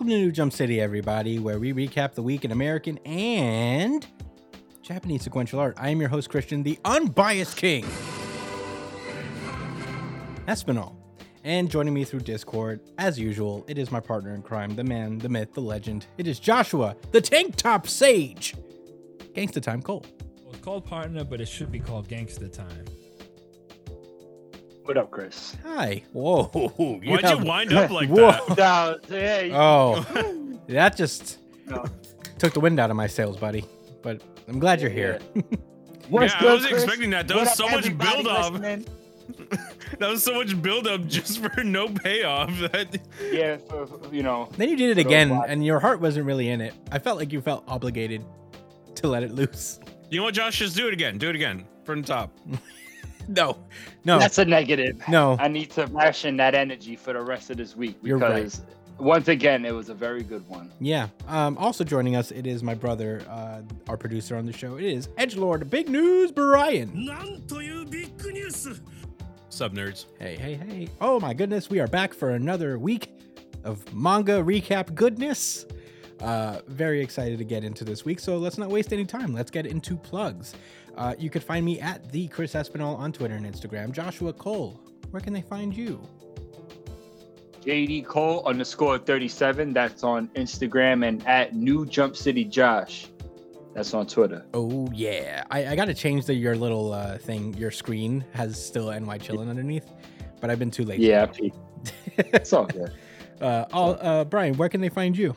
Welcome to New Jump City, everybody, where we recap the week in American and Japanese sequential art. I am your host, Christian, the unbiased king, Espinal. And joining me through Discord, as usual, it is my partner in crime, the man, the myth, the legend. It is Joshua, the tank top sage. Gangsta Time Cole. Well, it's called partner, but it should be called gangster time. What up, Chris? Hi. Whoa. Why'd have- you wind up like Whoa. that? No, hey, Oh, that just no. took the wind out of my sails, buddy. But I'm glad you're here. What's Yeah, I wasn't Chris? expecting that. That What was so much everybody build-up. That was so much build up just for no payoff. That Yeah, for, for, you know. Then you did it again, Vlad. and your heart wasn't really in it. I felt like you felt obligated to let it loose. you know what, Josh? Just do it again. Do it again from the top. no, no. That's a negative. No. I need to ration that energy for the rest of this week because You're right. once again, it was a very good one. Yeah. Um, also joining us, it is my brother, uh, our producer on the show. It is Edge Lord, Big News Brian. Sub nerds. Hey, hey, hey. Oh my goodness, we are back for another week of manga recap goodness. Uh, very excited to get into this week, so let's not waste any time. Let's get into plugs. Uh, you could find me at the Chris Espinal on Twitter and Instagram. Joshua Cole, where can they find you? JD Cole underscore 37. That's on Instagram and at New Jump City Josh. That's on Twitter. Oh yeah, I, I got to change the your little uh, thing. Your screen has still NY chilling underneath, but I've been too late. Yeah. It's all good. uh, all, uh, Brian, where can they find you?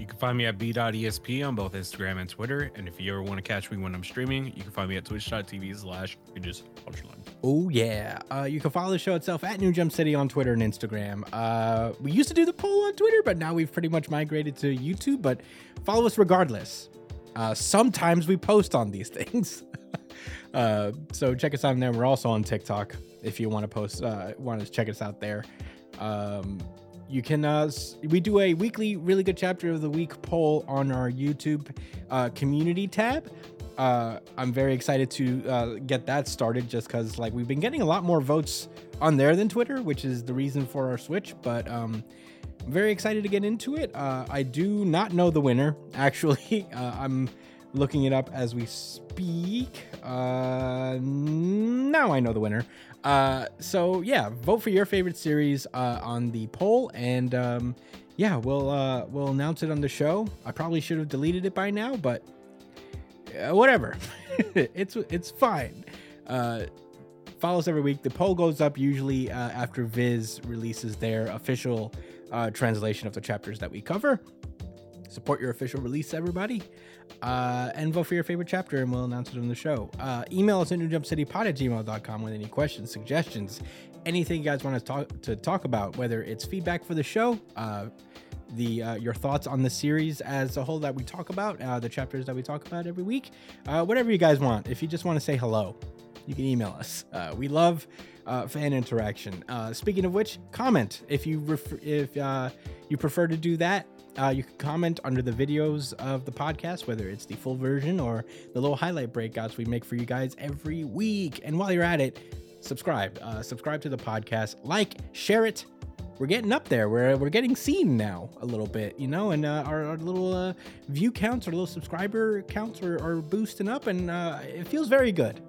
You can find me at b.esp on both Instagram and Twitter. And if you ever want to catch me when I'm streaming, you can find me at twitch.tv slash just. Oh yeah. Uh, you can follow the show itself at New Jump City on Twitter and Instagram. Uh, we used to do the poll on Twitter, but now we've pretty much migrated to YouTube. But follow us regardless. Uh, sometimes we post on these things. uh, so check us out there. We're also on TikTok if you want to post, uh, want to check us out there. Um, you can uh we do a weekly really good chapter of the week poll on our youtube uh, community tab. Uh, i'm very excited to uh, get that started just because like we've been getting a lot more votes on there than twitter which is the reason for our switch but um I'm very excited to get into it. Uh, i do not know the winner actually. Uh, i'm looking it up as we speak. Uh now i know the winner uh, so yeah, vote for your favorite series uh, on the poll, and um, yeah, we'll uh, we'll announce it on the show. I probably should have deleted it by now, but uh, whatever. it's it's fine. Uh, follow us every week. The poll goes up usually uh, after Viz releases their official uh, translation of the chapters that we cover. Support your official release, everybody. Uh, and vote for your favorite chapter, and we'll announce it on the show. Uh, email us at newjumpcitypod at gmail.com with any questions, suggestions, anything you guys want to talk to talk about, whether it's feedback for the show, uh, the uh, your thoughts on the series as a whole that we talk about, uh, the chapters that we talk about every week, uh, whatever you guys want. If you just want to say hello, you can email us. Uh, we love uh, fan interaction. Uh, speaking of which, comment if you refer, if uh, you prefer to do that. Uh, you can comment under the videos of the podcast, whether it's the full version or the little highlight breakouts we make for you guys every week. And while you're at it, subscribe. Uh, subscribe to the podcast, like, share it. We're getting up there. We're we're getting seen now a little bit, you know, and uh, our, our little uh, view counts, our little subscriber counts are, are boosting up, and uh, it feels very good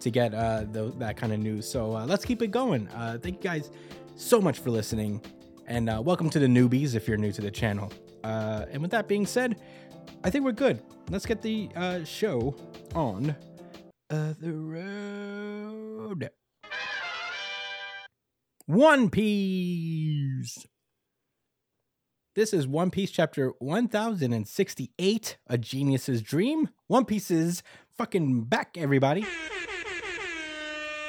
to get uh, tho- that kind of news. So let's keep it going. Thank you guys so much for listening, and uh, welcome to the newbies if you're new to the channel. Uh, and with that being said, I think we're good. Let's get the uh, show on uh, the road. One Piece. This is One Piece chapter 1068, A Genius's Dream. One Piece is fucking back, everybody.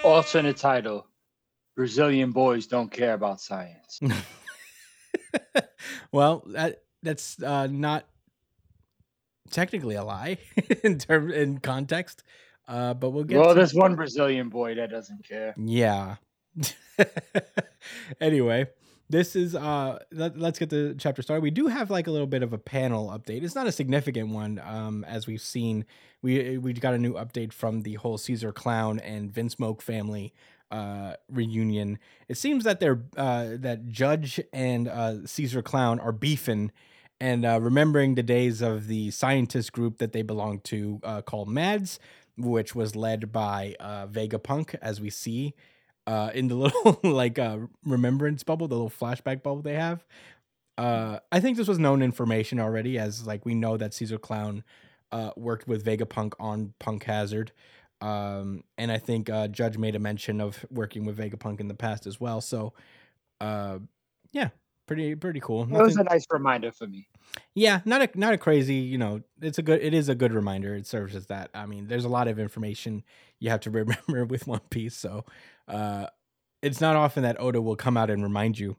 Alternate title Brazilian boys don't care about science. well, that that's uh, not technically a lie in term in context, uh, but we'll get. well, there's one Brazilian boy that doesn't care. Yeah. anyway, this is uh let, us get the chapter started. We do have like a little bit of a panel update. It's not a significant one um as we've seen. We we got a new update from the whole Caesar Clown and Vinsmoke family uh, reunion. It seems that they're uh, that Judge and uh, Caesar Clown are beefing and uh, remembering the days of the scientist group that they belonged to uh, called Mads, which was led by uh, Vegapunk, as we see in the little like remembrance bubble, the little flashback bubble they have. Uh, I think this was known information already, as like we know that Caesar Clown worked with Vegapunk on Punk Hazard. Um, and I think uh, Judge made a mention of working with Vegapunk in the past as well. So, uh, yeah, pretty pretty cool. It was Nothing- a nice reminder for me. yeah, not a not a crazy, you know, it's a good it is a good reminder. It serves as that. I mean, there's a lot of information you have to remember with One Piece, so uh it's not often that Oda will come out and remind you.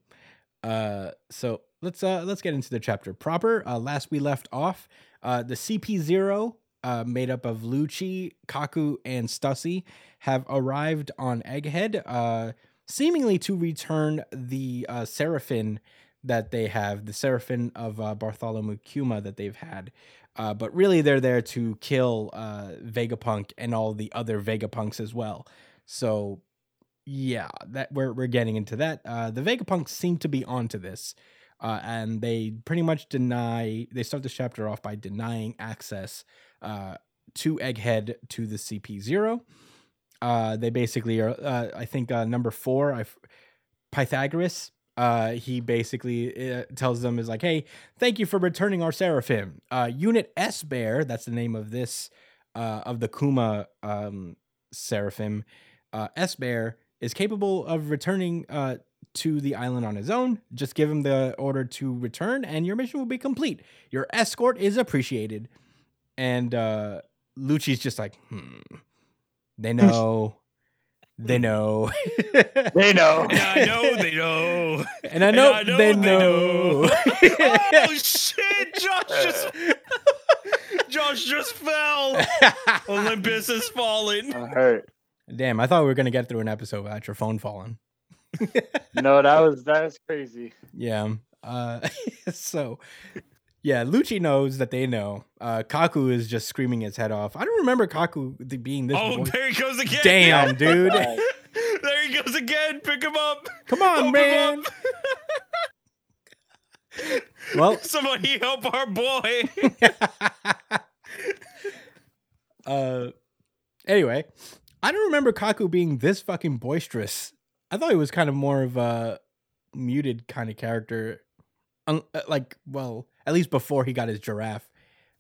Uh so let's uh let's get into the chapter proper. Uh last we left off, uh the CP0 uh made up of Lucci, Kaku, and Stussy have arrived on Egghead, uh seemingly to return the uh Seraphim that they have, the Seraphim of uh, Bartholomew Kuma that they've had. Uh, but really, they're there to kill uh, Vegapunk and all the other Vegapunks as well. So, yeah, that we're we're getting into that. Uh, the Vegapunks seem to be onto this, uh, and they pretty much deny. They start this chapter off by denying access uh, to Egghead to the CP zero. Uh, they basically are. Uh, I think uh, number four, I've, Pythagoras uh he basically uh, tells them is like hey thank you for returning our seraphim uh unit s bear that's the name of this uh of the kuma um seraphim uh s bear is capable of returning uh to the island on his own just give him the order to return and your mission will be complete your escort is appreciated and uh lucci's just like hmm they know they know They know. And I know they know. And I know, I know they they know. oh shit! Josh just Josh just fell. Olympus has fallen. I heard. Damn, I thought we were gonna get through an episode without your phone falling. No, that was that was crazy. Yeah. Uh, so, yeah, Lucci knows that they know. Uh, Kaku is just screaming his head off. I don't remember Kaku being this. Oh, voice- there he goes again. Damn, dude. There he goes again. Pick him up. Come on, Help him man. Well, Somebody help our boy. uh, anyway, I don't remember Kaku being this fucking boisterous. I thought he was kind of more of a muted kind of character. Un- uh, like, well, at least before he got his giraffe.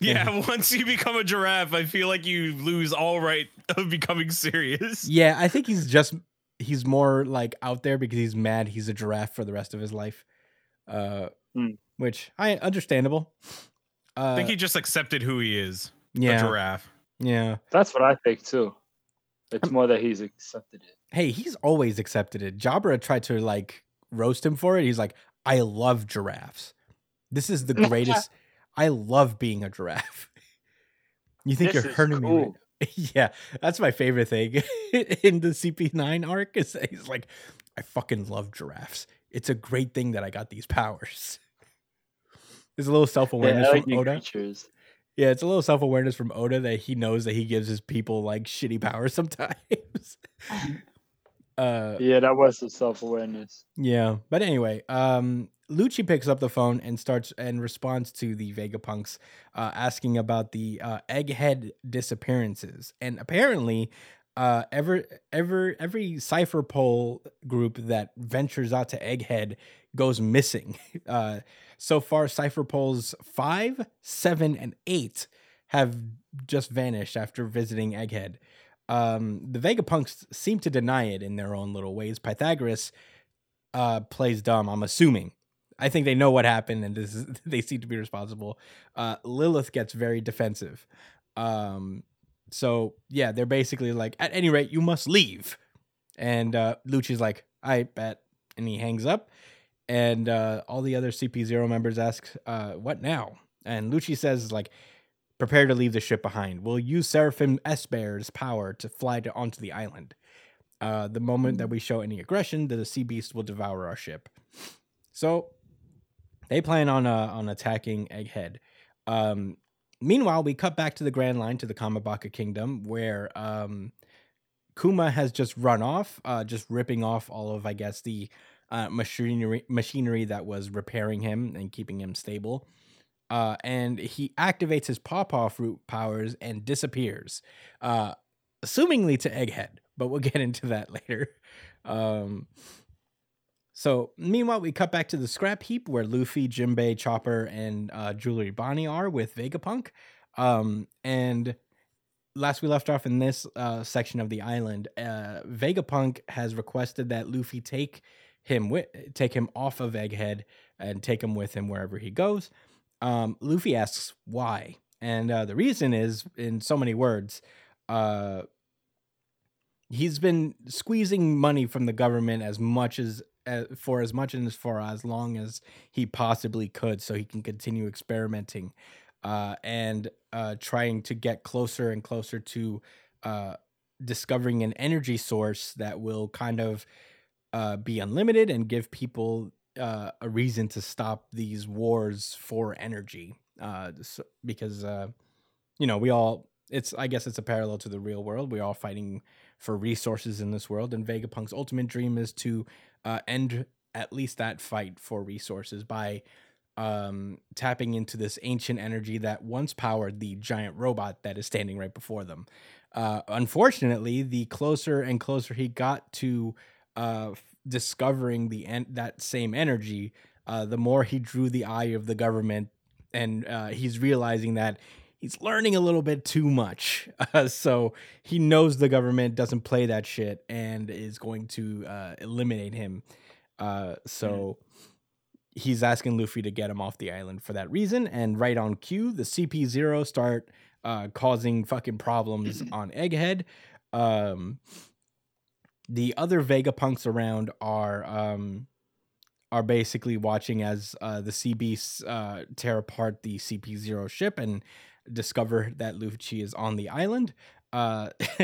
yeah, once you become a giraffe, I feel like you lose all right of becoming serious. Yeah, I think he's just he's more like out there because he's mad he's a giraffe for the rest of his life. Uh Hmm. which I understandable. Uh I think he just accepted who he is. A yeah. giraffe. Yeah. That's what I think too. It's more that he's accepted it. Hey, he's always accepted it. Jabra tried to like roast him for it. He's like, "I love giraffes. This is the greatest. I love being a giraffe." You think This you're hurting me? cool. Right? yeah, that's my favorite thing in the CP9 arc. Is he's like, I fucking love giraffes. It's a great thing that I got these powers. There's a little self awareness like from Oda. creatures. Yeah, it's a little self awareness from Oda that he knows that he gives his people like shitty powers sometimes. uh, Yeah, that was some self awareness. yeah, but anyway, um, Lucci picks up the phone and starts and responds to the Vegapunks, uh, asking about the uh, Egghead disappearances, and apparently, uh, ever ever every cipher pole group that ventures out to Egghead goes missing. Uh, so far, cipher poles five, seven, and eight have just vanished after visiting Egghead. Um, the Vegapunks seem to deny it in their own little ways. Pythagoras uh, plays dumb. I'm assuming. I think they know what happened, and this is, they seem to be responsible. Uh, Lilith gets very defensive. Um, so yeah, they're basically like, at any rate, you must leave. And uh, Lucci's like, I bet, and he hangs up. And uh, all the other CP0 members ask, uh, "What now?" And Lucci says, "Like, prepare to leave the ship behind. We'll use Seraphim S Bear's power to fly to, onto the island. Uh, the moment that we show any aggression, the sea beast will devour our ship." So they plan on uh, on attacking Egghead. Um, meanwhile, we cut back to the Grand Line to the Kamabaka Kingdom, where um, Kuma has just run off, uh, just ripping off all of, I guess, the uh, machinery machinery that was repairing him and keeping him stable. Uh, and he activates his pawpaw fruit powers and disappears, uh, assumingly to Egghead. But we'll get into that later. Um, so meanwhile, we cut back to the scrap heap where Luffy, Jinbei, Chopper, and uh, Jewelry Bonnie are with Vegapunk. Um, and last we left off in this uh, section of the island, uh, Vegapunk has requested that Luffy take him with take him off of Egghead and take him with him wherever he goes. Um, Luffy asks why, and uh, the reason is in so many words. Uh, he's been squeezing money from the government as much as for as much and as for as long as he possibly could, so he can continue experimenting uh, and uh, trying to get closer and closer to uh, discovering an energy source that will kind of uh, be unlimited and give people uh, a reason to stop these wars for energy. Uh, so, because you know we all it's I guess it's a parallel to the real world. We're all fighting for resources in this world, and Vegapunk's ultimate dream is to uh, end at least that fight for resources by um, tapping into this ancient energy that once powered the giant robot that is standing right before them. Uh, unfortunately, the closer and closer he got to uh, f- discovering the en- that same energy, uh, the more he drew the eye of the government, and uh, he's realizing that he's learning a little bit too much. Uh, so he knows the government doesn't play that shit and is going to uh, eliminate him. Uh, so he's asking Luffy to get him off the island for that reason. And right on cue, the CP Zero start uh, causing fucking problems on Egghead. Um, the other Vegapunks around are um, are basically watching as uh, the CB uh, tear apart the CP Zero ship and discover that Luffy is on the island. Uh,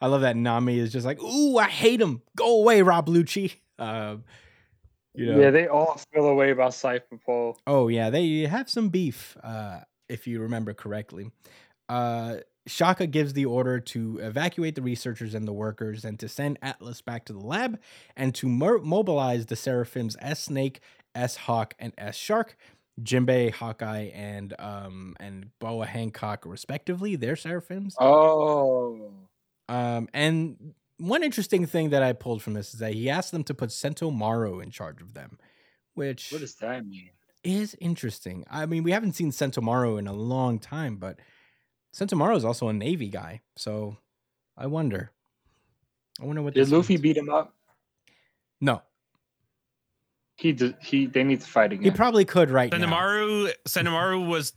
I love that Nami is just like, "Ooh, I hate him. Go away, Rob Lucci." Uh, you know, Yeah, they all feel away about Cypher Pole. Oh yeah, they have some beef, uh, if you remember correctly. Uh, Shaka gives the order to evacuate the researchers and the workers, and to send Atlas back to the lab, and to mo- mobilize the Seraphims S Snake, S Hawk, and S Shark, Jinbei, Hawkeye, and um and Boa Hancock, respectively. They're Seraphims. Oh. Um, and one interesting thing that I pulled from this is that he asked them to put Sentomaru in charge of them, which What does that mean? is interesting. I mean, we haven't seen Sento Sentomaru in a long time, but Sento Sentomaru is also a Navy guy, so I wonder. I wonder what Did Luffy means. beat him up? No, He did, he they need to fight again. he probably could right now. Senamaru Senamaru was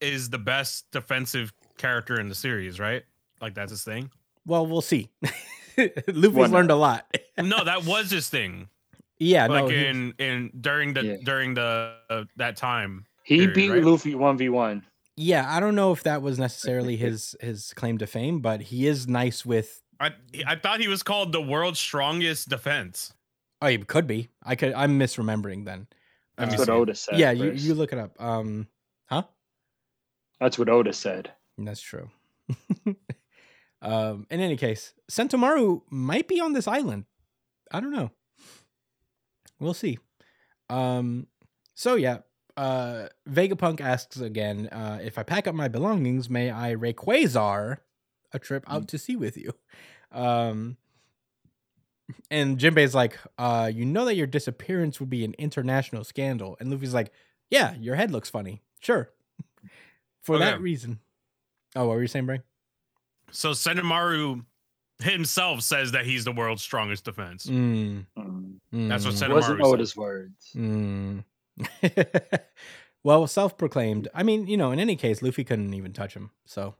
is the best defensive character in the series, right? Like that's his thing. Well, we'll see. Luffy's One- learned a lot. No, that was his thing. yeah, like no, in in during the Yeah. during the uh, that time. he period, beat right? Luffy one v one. yeah. I don't know if that was necessarily his his claim to fame, but he is nice with. I I thought he was called the world's strongest defense. Oh, he could be. I could. I'm misremembering then. That's what see. Oda said. yeah, you first. you look it up. Um, huh? That's what Oda said. That's true. um, in any case, Sentomaru might be on this island. I don't know. We'll see. Um, so yeah, uh, Vegapunk asks again, uh, if I pack up my belongings, may I Rayquazar a trip out to sea with you? Um, and Jinbei's like, uh, you know that your disappearance would be an international scandal. And Luffy's like, yeah, your head looks funny. Sure. For that reason. Oh, what were you saying, Bray? So Senamaru himself says that he's the world's strongest defense. Mm, Mm. mm, That's what It Senamaru wasn't said. Oda's words. Mm. well, self-proclaimed. I mean, you know, in any case, Luffy couldn't even touch him, so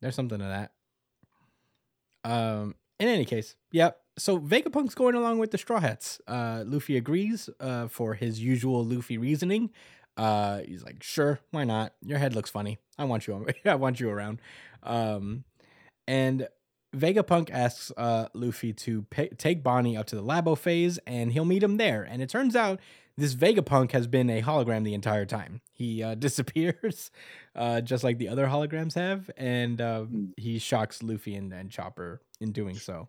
there's something to that. Um, in any case, yeah. So Vegapunk's going along with the Straw Hats. Uh, Luffy agrees. Uh, for his usual Luffy reasoning. Uh, he's like, sure, why not? Your head looks funny. I want you. I want you around. Um, and Vegapunk asks uh, Luffy to pay, take Bonnie up to the Labophase, and he'll meet him there. And it turns out this Vegapunk has been a hologram the entire time. He uh, disappears, uh, just like the other holograms have, and uh, Hmm. he shocks Luffy and, and Chopper in doing so.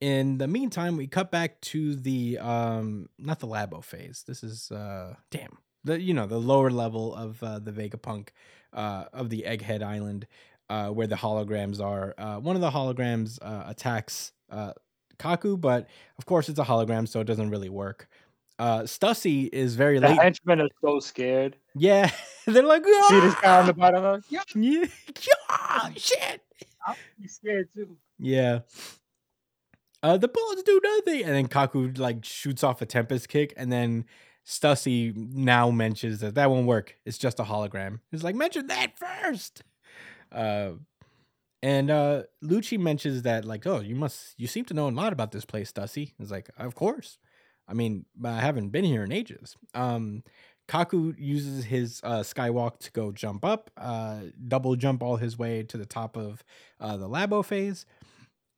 In the meantime, we cut back to the um not the Labophase. This is uh damn. The you know, the lower level of uh, the Vegapunk uh of the Egghead Island uh where the holograms are. Uh one of the holograms uh attacks uh Kaku, but of course it's a hologram so it doesn't really work. Uh Stussy is very The late. henchmen are so scared. Yeah. They're like, See this guy on the bottom of yeah, Yeah. yeah, shit. I'm scared too. Yeah. Uh, the bullets do nothing, and then Kaku like shoots off a Tempest kick, and then Stussy now mentions that that won't work. It's just a hologram. He's like, mention that first. Uh, and uh, Lucci mentions that like, oh, you must, you seem to know a lot about this place, Stussy. He's like, of course. I mean, I haven't been here in ages. Um, Kaku uses his uh, skywalk to go jump up, uh, double jump all his way to the top of uh, the Labophase.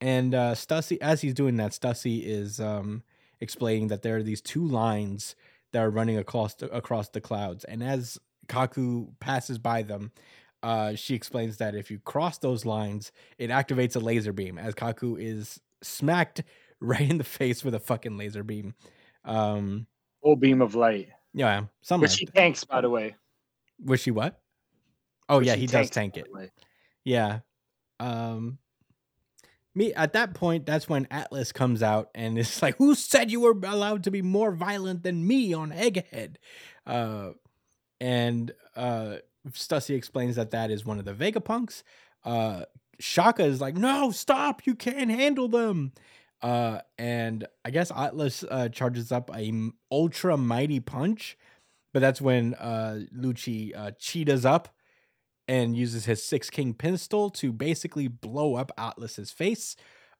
And uh, Stussy, as he's doing that, Stussy is um, explaining that there are these two lines that are running across the, across the clouds. And as Kaku passes by them, uh, she explains that if you cross those lines, it activates a laser beam. As Kaku is smacked right in the face with a fucking laser beam. Um, Full beam of light. yeah, something Which he that. tanks, by the way. Was she what? Oh Which yeah, he does tank it. Yeah. Um me at that point, that's when Atlas comes out and it's like, who said you were allowed to be more violent than me on Egghead? Uh and uh Stussy explains that that is one of the Vegapunks. Uh Shaka is like, no, stop, you can't handle them. Uh and I guess Atlas uh charges up a ultra mighty punch, but that's when uh Lucci uh cheetahs up and uses his six king pistol to basically blow up Atlas's face.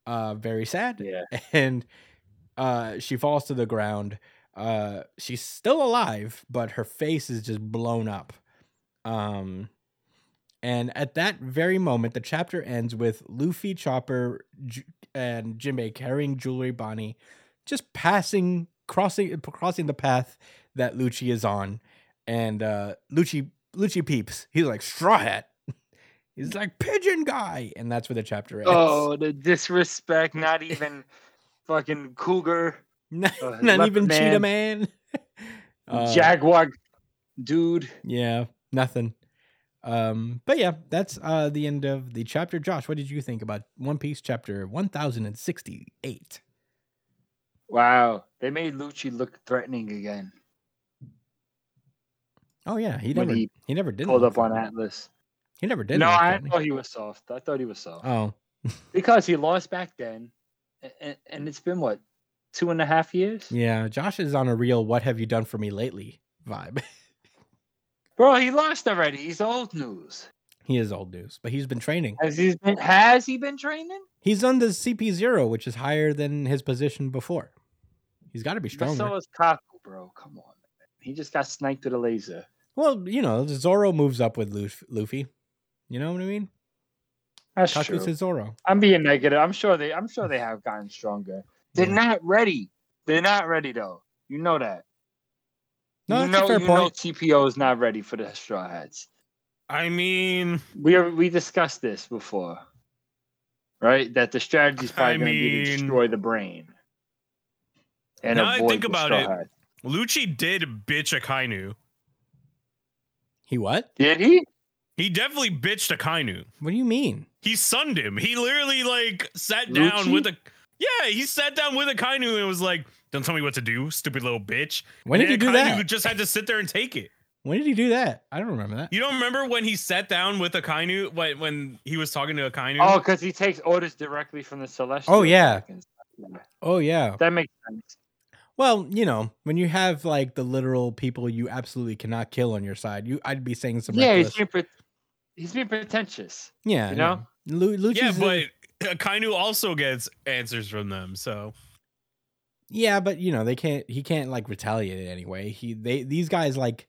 Uh, very sad. Yeah. And uh, she falls to the ground. Uh, she's still alive, but her face is just blown up. Um, and at that very moment, the chapter ends with Luffy, Chopper, J- and Jinbei carrying Jewelry Bonnie, just passing, crossing, crossing the path that Lucci is on, and uh, Lucci, Lucci peeps. He's like Straw Hat. He's like Pigeon Guy, and that's where the chapter ends. Oh, the disrespect! Not even fucking cougar, not, uh, not even Cheetah Man. Man. Uh, jaguar, dude. Yeah, nothing. Um, but yeah, that's uh the end of the chapter. Josh, what did you think about One Piece chapter 1068? Wow, they made Lucci look threatening again. Oh yeah, he never he he, never did Pulled up on. Atlas. He never did. No, I thought he was soft. I thought he was soft Oh, because he lost back then, and, and it's been what two and a half years, yeah. Josh is on a real "What have you done for me lately?" vibe. bro. He lost already. He's old news. he is old news, but he's been training. Has he been? Has he been training? He's on the CP zero, which is higher than his position before. He's got to be But stronger. so is Kaku, bro. Come on, man. He just got sniped with a laser. Well, you know, Zoro moves up with Luffy. You know what I mean? That's Kaku's true. Zoro. I'm being negative. I'm sure they. I'm sure they have gotten stronger. They're Yeah. not ready. They're not ready though. You know that. No, you that's a know, fair you know. CP0 is not ready for the straw hats. I mean, We are, we discussed this before, right? That the strategy is probably I going to be to destroy the brain. And Now I think the about straw it- hats. Lucci did bitch Akainu. He what? Did he? He definitely bitched Akainu. What do you mean? He sunned him. He literally like sat down Lucci? with a yeah. He sat down with Akainu and was like, "Don't tell me what to do, stupid little bitch." When did And he do Kainu that? Just had to sit there and take it. When did he do that? I don't remember that. You don't remember when he sat down with Akainu when when he was talking to Akainu? Oh, because he takes orders directly from the celestial. Oh, Yeah, Oh yeah. That makes sense. Well, you know, when you have like the literal people you absolutely cannot kill on your side, you I'd be saying some Yeah, he's reckless. being, pre- he's being pretentious. yeah, you know? yeah. Lu- yeah, but Akainu also gets answers from them. So yeah, but you know they can't. He can't like retaliate it anyway. He they these guys like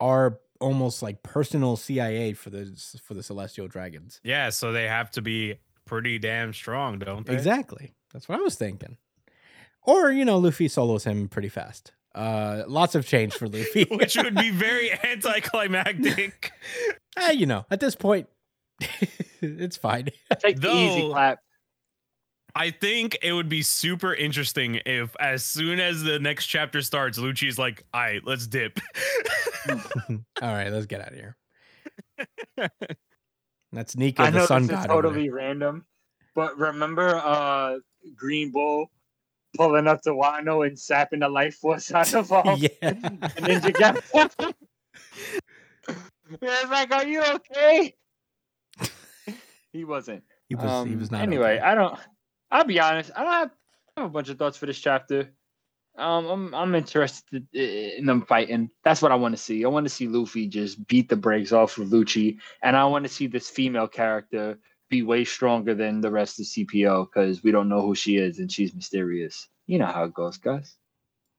are almost like personal CIA for the for the Celestial Dragons. yeah, so they have to be pretty damn strong, don't they? Exactly. That's what I was thinking. Or you know, Luffy solos him pretty fast. Uh, lots of change for Luffy. Which would be very anticlimactic. Eh, you know, at this point, it's fine. Take the easy Though- clap. I think it would be super interesting if, as soon as the next chapter starts, Lucci's like, "All right, let's dip." All right, let's get out of here. That's Nika, I the know sun this god. over there. totally random, but remember uh Green Bull pulling up to Wano and sapping the life force out of all Yeah. the ninja guy. it's like, are you okay? he wasn't. He was. he was not. Anyway, okay. I don't. I'll be honest. I don't have, I have a bunch of thoughts for this chapter. Um, I'm I'm interested in them fighting. That's what I want to see. I want to see Luffy just beat the brakes off of Lucci, and I want to see this female character be way stronger than the rest of CPO because we don't know who she is and she's mysterious. You know how it goes, guys.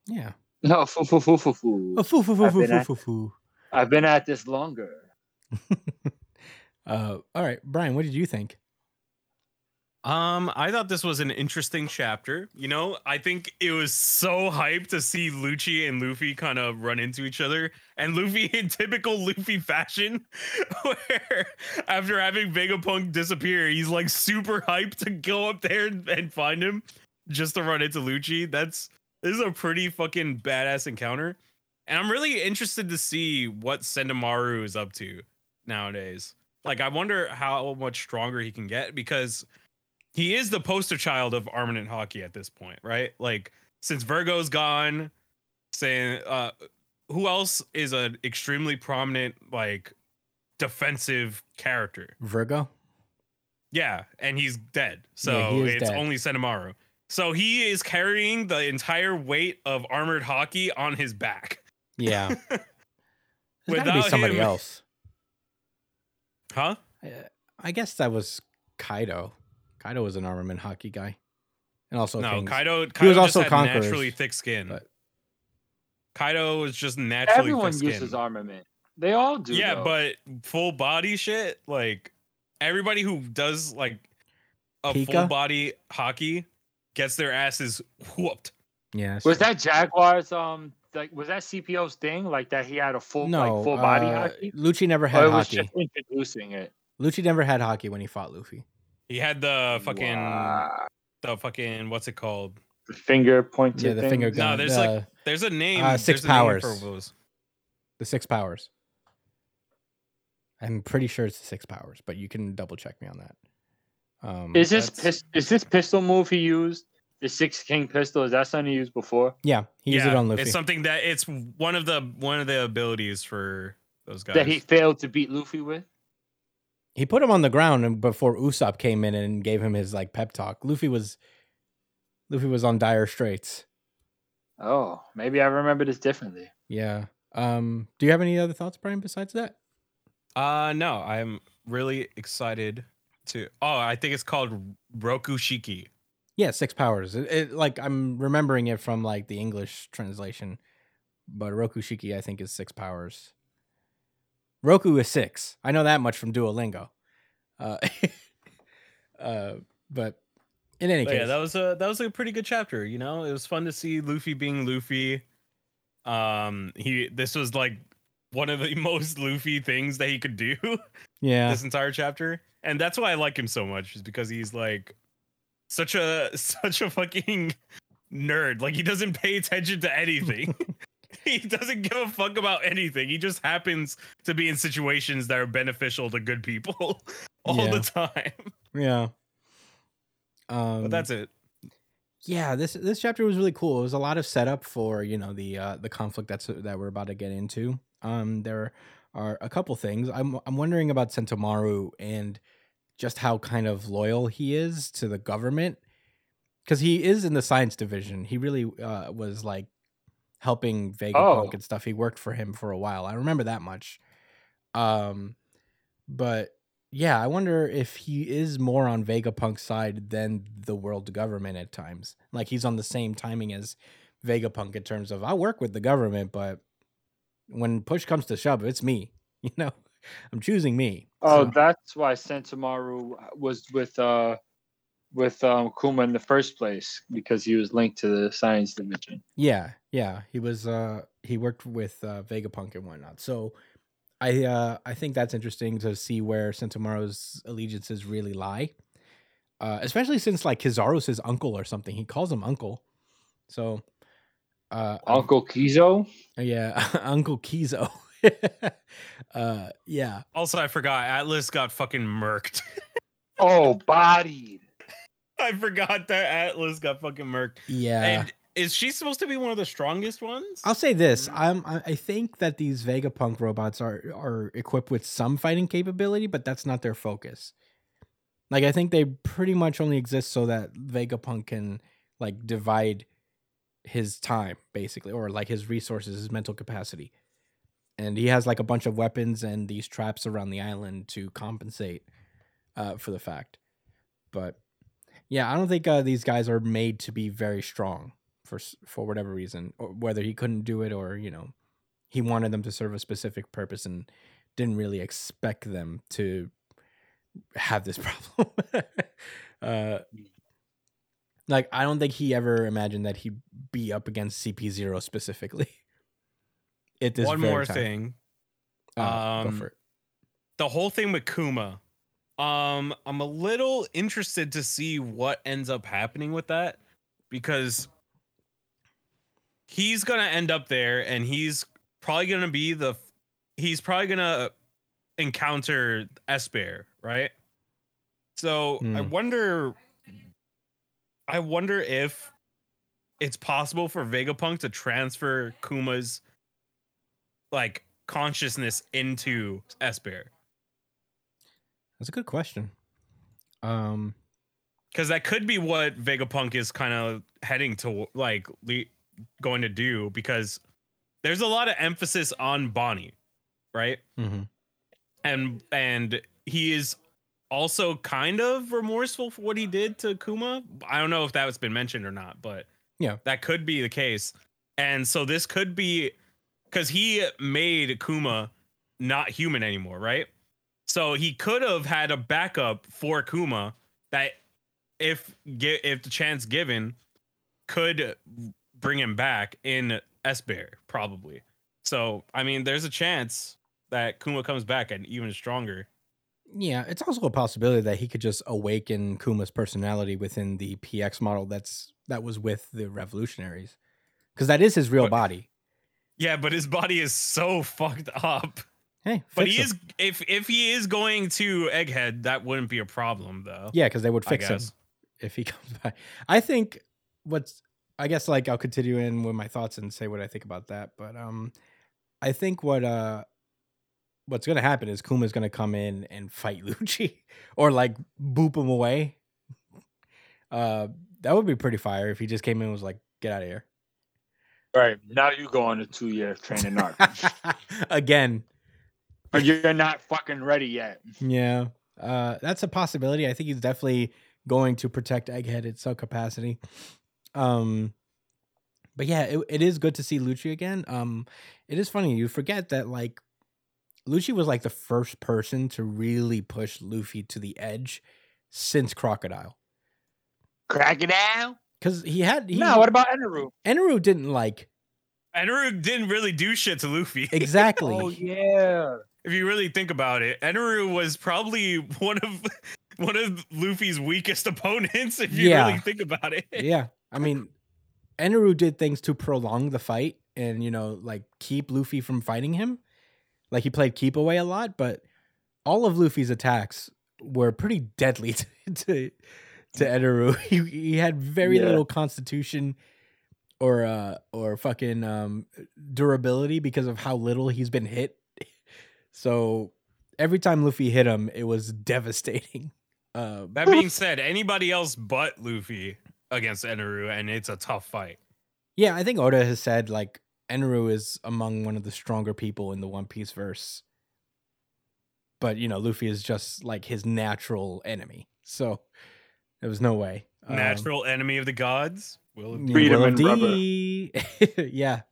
yeah. No, foo foo foo foo foo. Oh, foo, foo, foo, I've foo, been foo, at- foo, foo. I've been at this longer. Uh, all right, Brian, what did you think? Um, I thought this was an interesting chapter. You know, I think it was so hyped to see Lucci and Luffy kind of run into each other, and Luffy in typical Luffy fashion, where after having Vegapunk disappear, he's like super hyped to go up there and, and find him just to run into Lucci. That's this is a pretty fucking badass encounter, and I'm really interested to see what Sendamaru is up to nowadays. Like, I wonder how much stronger he can get because he is the poster child of armament haki at this point, right? Like since Virgo's gone, saying uh who else is an extremely prominent like defensive character? Virgo. Yeah, and he's dead. So Yeah, he it's dead. only Senamaru. So he is carrying the entire weight of armored haki on his back. Yeah. There's be somebody him- else. Huh? Uh, I guess that was Kaido. Kaido was an armament haki guy, and also no, King's. Kaido, Kaido was just also had naturally thick skin. but- Kaido was just naturally Everyone thick skin. uses armament. They all do. yeah, though. but full body shit, like everybody who does like a Pika? full body haki gets their asses whooped. Yeah. was that Jaguars? Um, like was that CPO's thing? Like that he had a full no like full body uh, haki. Lucci never Or had it was haki. just introducing it. Lucci never had haki when he fought Luffy. He had the fucking Wow. the fucking what's it called? The finger pointed. Yeah, the thing. finger No, gun. there's uh, like- There's a name. Uh, six there's a name powers. for those. the six powers. I'm pretty sure it's the six powers, but you can double check me on that. Um, Is this That's- pis- is this pistol move he used? The six king pistol is that something he used before? yeah, he used yeah, it on Luffy. it's something that it's one of the one of the abilities for those guys. That he failed to beat Luffy with. He put him on the ground and before Usopp came in and gave him his like pep talk. Luffy was Luffy was on dire straits. Oh, maybe I remember this differently. Yeah. Um, do you have any other thoughts, Brian, besides that? Uh no, I'm really excited to. Oh, I think it's called Roku Shiki. Yeah, six powers. It, it like I'm remembering it from like the English translation, but Roku Shiki I think is six powers. Roku is six. I know that much from Duolingo. Uh, uh, but in any But case, yeah, that was a that was a pretty good chapter. You know, it was fun to see Luffy being Luffy. Um, he this was like one of the most Luffy things that he could do yeah, this entire chapter, and that's why I like him so much, is because he's like such a such a fucking nerd. Like he doesn't pay attention to anything. he doesn't give a fuck about anything. He just happens to be in situations that are beneficial to good people all Yeah. the time. yeah. Um, But that's it. yeah this this chapter was really cool it was a lot of setup for you know the uh the conflict that's that we're about to get into um there are a couple things i'm i'm wondering about sentomaru and just how kind of loyal he is to the government because he is in the science division he really uh was like helping vegapunk Oh. and stuff he worked for him for a while i remember that much um but yeah, I wonder if he is more on Vega Vegapunk's side than the world government at times. Like he's on the same timing as Vegapunk in terms of I work with the government, but when push comes to shove, it's me. You know, I'm choosing me. Oh, So- that's why Sentomaru was with uh with um Kuma in the first place because he was linked to the science division. yeah, yeah. He was uh he worked with uh Vegapunk and whatnot. So I uh I think that's interesting to see where Sentomaru's allegiances really lie. Uh, especially since like Kizaru's his uncle or something. He calls him uncle. So uh I'm- Uncle Kizo. yeah, Uncle Kizo. uh yeah. Also, I forgot Atlas got fucking murked. Oh, bodied. I forgot that Atlas got fucking murked. Yeah. And is she supposed to be one of the strongest ones? I'll say this: I'm I think that these Vegapunk robots are are equipped with some fighting capability, but that's not their focus. Like I think they pretty much only exist so that Vegapunk can like divide his time basically, or like his resources, his mental capacity, and he has like a bunch of weapons and these traps around the island to compensate uh, for the fact. But yeah, I don't think uh, these guys are made to be very strong for for whatever reason, or whether he couldn't do it or you know he wanted them to serve a specific purpose and didn't really expect them to have this problem. uh, like I don't think he ever imagined that he'd be up against CP zero specifically. At this One more time. thing. Uh, go Um, for it. the whole thing with Kuma. Um, I'm a little interested to see what ends up happening with that because he's gonna end up there and he's probably gonna be the he's probably gonna encounter S Bear, right? So I Hmm. wonder I wonder if it's possible for Vegapunk to transfer Kuma's like consciousness into S Bear. That's a good question. Um, because that could be what Vegapunk is kind of heading to, like le- going to do. Because there's a lot of emphasis on Bonnie, right? mhm. And and he is also kind of remorseful for what he did to Kuma. I don't know if that's been mentioned or not, but Yeah. that could be the case. And so this could be because he made Kuma not human anymore, right? So he could have had a backup for Kuma that, if if the chance given, could bring him back in S Bear probably. So I mean, there's a chance that Kuma comes back and even stronger. Yeah, it's also a possibility that he could just awaken Kuma's personality within the PX model that's that was with the revolutionaries. Because that is his real But- body. Yeah, but his body is so fucked up. Hey, But he him. is if if he is going to Egghead, that wouldn't be a problem though. Yeah, because they would fix him if he comes back. I think what's I guess like I'll continue in with my thoughts and say what I think about that. But um I think what uh what's gonna happen is Kuma's gonna come in and fight Lucci or like boop him away. Uh that would be pretty fire if he just came in and was like, get out of here. All right now, you go on a two-year training arc, Again. But you're not fucking ready yet. Yeah. Uh that's a possibility. I think he's definitely going to protect Egghead at some capacity. Um but yeah, it, it is good to see Lucci again. Um it is funny, you forget that like Lucci was like the first person to really push Luffy to the edge since Crocodile. Crocodile? Cuz he had he no, what about Eneru? Eneru didn't like Eneru didn't really do shit to Luffy. exactly. Oh yeah. If you really think about it, Eneru was probably one of one of Luffy's weakest opponents. If you Yeah. really think about it. yeah. I mean, Eneru did things to prolong the fight and, you know, like keep Luffy from fighting him. Like he played keep away a lot, but all of Luffy's attacks were pretty deadly to to, to Eneru. He, he had very Yeah. little constitution or uh or fucking um durability because of how little he's been hit. So every time Luffy hit him, it was devastating. Uh, That being said, anybody else but Luffy against Eneru, and it's a tough fight. Yeah, I think Oda has said like Eneru is among one of the stronger people in the One Piece verse. But you know, Luffy is just like his natural enemy. So there was no way. Um, Natural enemy of the gods. Will it yeah. Freedom Will and of rubber. Yeah.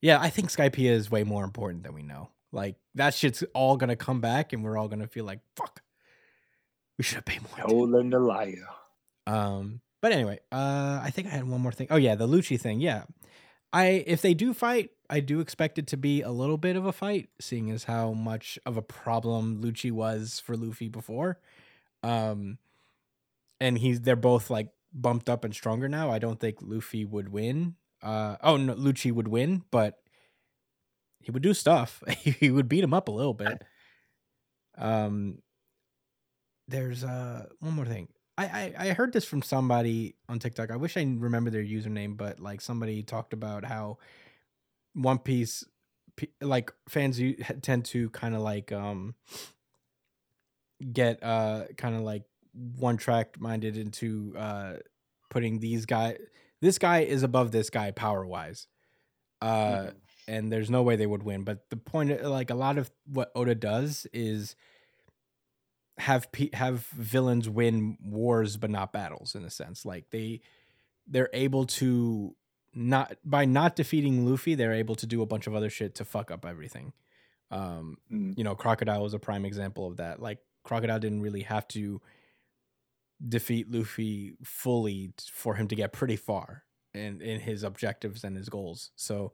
Yeah, I think Skypiea is way more important than we know. Like that shit's all gonna come back and we're all gonna feel like fuck. We should have paid more. Noland the liar. Um, but anyway, uh, I think I had one more thing. Oh yeah, the Lucci thing. Yeah, I if they do fight, I do expect it to be a little bit of a fight, seeing as how much of a problem Lucci was for Luffy before. Um, and he's they're both like bumped up and stronger now. I don't think Luffy would win. Uh, oh no, Lucci would win, but he would do stuff. he would beat him up a little bit. Um, there's uh one more thing. I, I I heard this from somebody on TikTok. I wish I remember their username, but like somebody talked about how One Piece, like fans u- tend to kind of like um get uh kind of like one track minded into uh putting these guy this guy is above this guy power wise uh and there's no way they would win but the point like a lot of what oda does is have pe- have villains win wars but not battles in a sense. Like they they're able to not by not defeating luffy they're able to do a bunch of other shit to fuck up everything. Um Mm. you know crocodile was a prime example of that. Like crocodile didn't really have to defeat luffy fully for him to get pretty far in in his objectives and his goals. So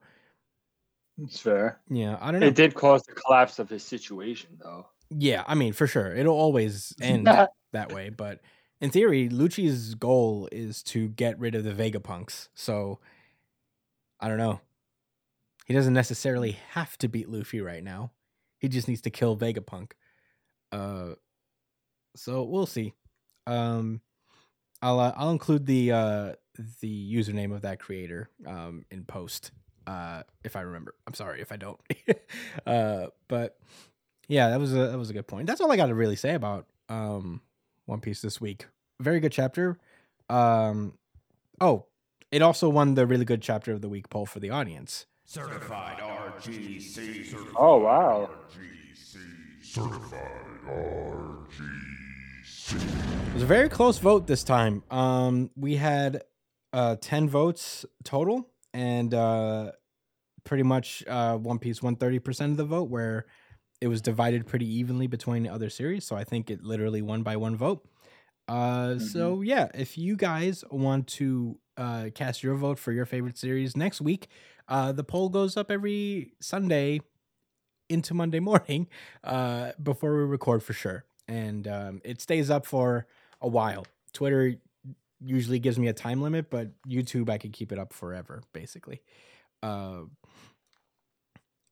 It's fair. yeah i don't know. It did cause the collapse of his situation, though. yeah i mean for sure. It'll always end that way but in theory lucci's goal is to get rid of the vegapunks so i don't know. He doesn't necessarily have to beat luffy right now. He just needs to kill vegapunk. Uh so we'll see. Um i'll uh, i'll include the uh the username of that creator um in post uh if i remember i'm sorry if i don't uh but yeah that was a that was a good point that's all i got to really say about um one piece this week very good chapter um oh it also won the really good chapter of the week poll for the audience Certified RGC. Certified Oh wow. RGC. Certified RGC. It was a very close vote this time. Um, we had uh, 10 votes total, and uh, pretty much uh, One Piece won 30% of the vote, where it was divided pretty evenly between the other series. So I think it literally won by one vote. Uh, So, yeah, if you guys want to uh, cast your vote for your favorite series next week, uh, the poll goes up every Sunday into Monday morning uh, before we record for sure. And um, it stays up for a while. Twitter usually gives me a time limit, but YouTube I can keep it up forever, basically. Uh,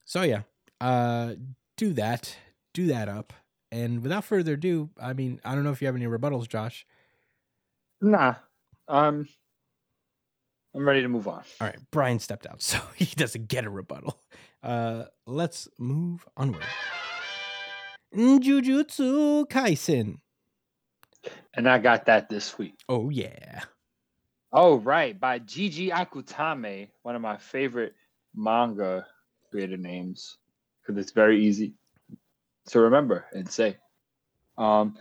so yeah, uh, do that, do that up, and without further ado, I mean, I don't know if you have any rebuttals, Josh. Nah. Um. I'm ready to move on. All right, Brian stepped out, so he doesn't get a rebuttal. Uh, let's move onward. Jujutsu Kaisen. And I got that this week. Oh yeah. Oh, right. By Gege Akutami, one of my favorite manga creator names, because it's very easy to remember and say. Um,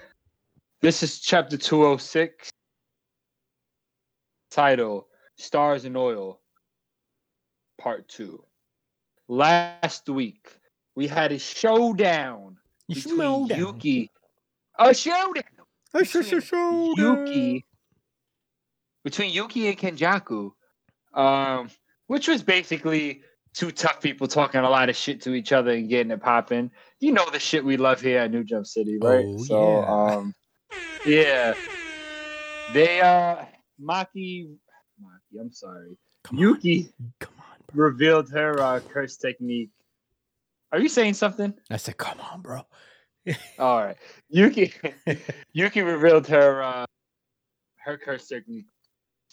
this is chapter 206, title Stars and Oil, part two. Last week, we had a showdown between Showdown. Yuki. A showdown! A sh- sh- showdown. Yuki between Yuki and Kenjaku, um, which was basically two tough people talking a lot of shit to each other and getting it popping. You know the shit we love here at New Jump City, right? Oh, so, yeah. um, yeah, they uh, Maki, Maki, I'm sorry, Come on, Yuki come on, bro. revealed her uh, curse technique. Are you saying something? I said, come on, bro. All right, Yuki. Yuki revealed her uh, her curse technique,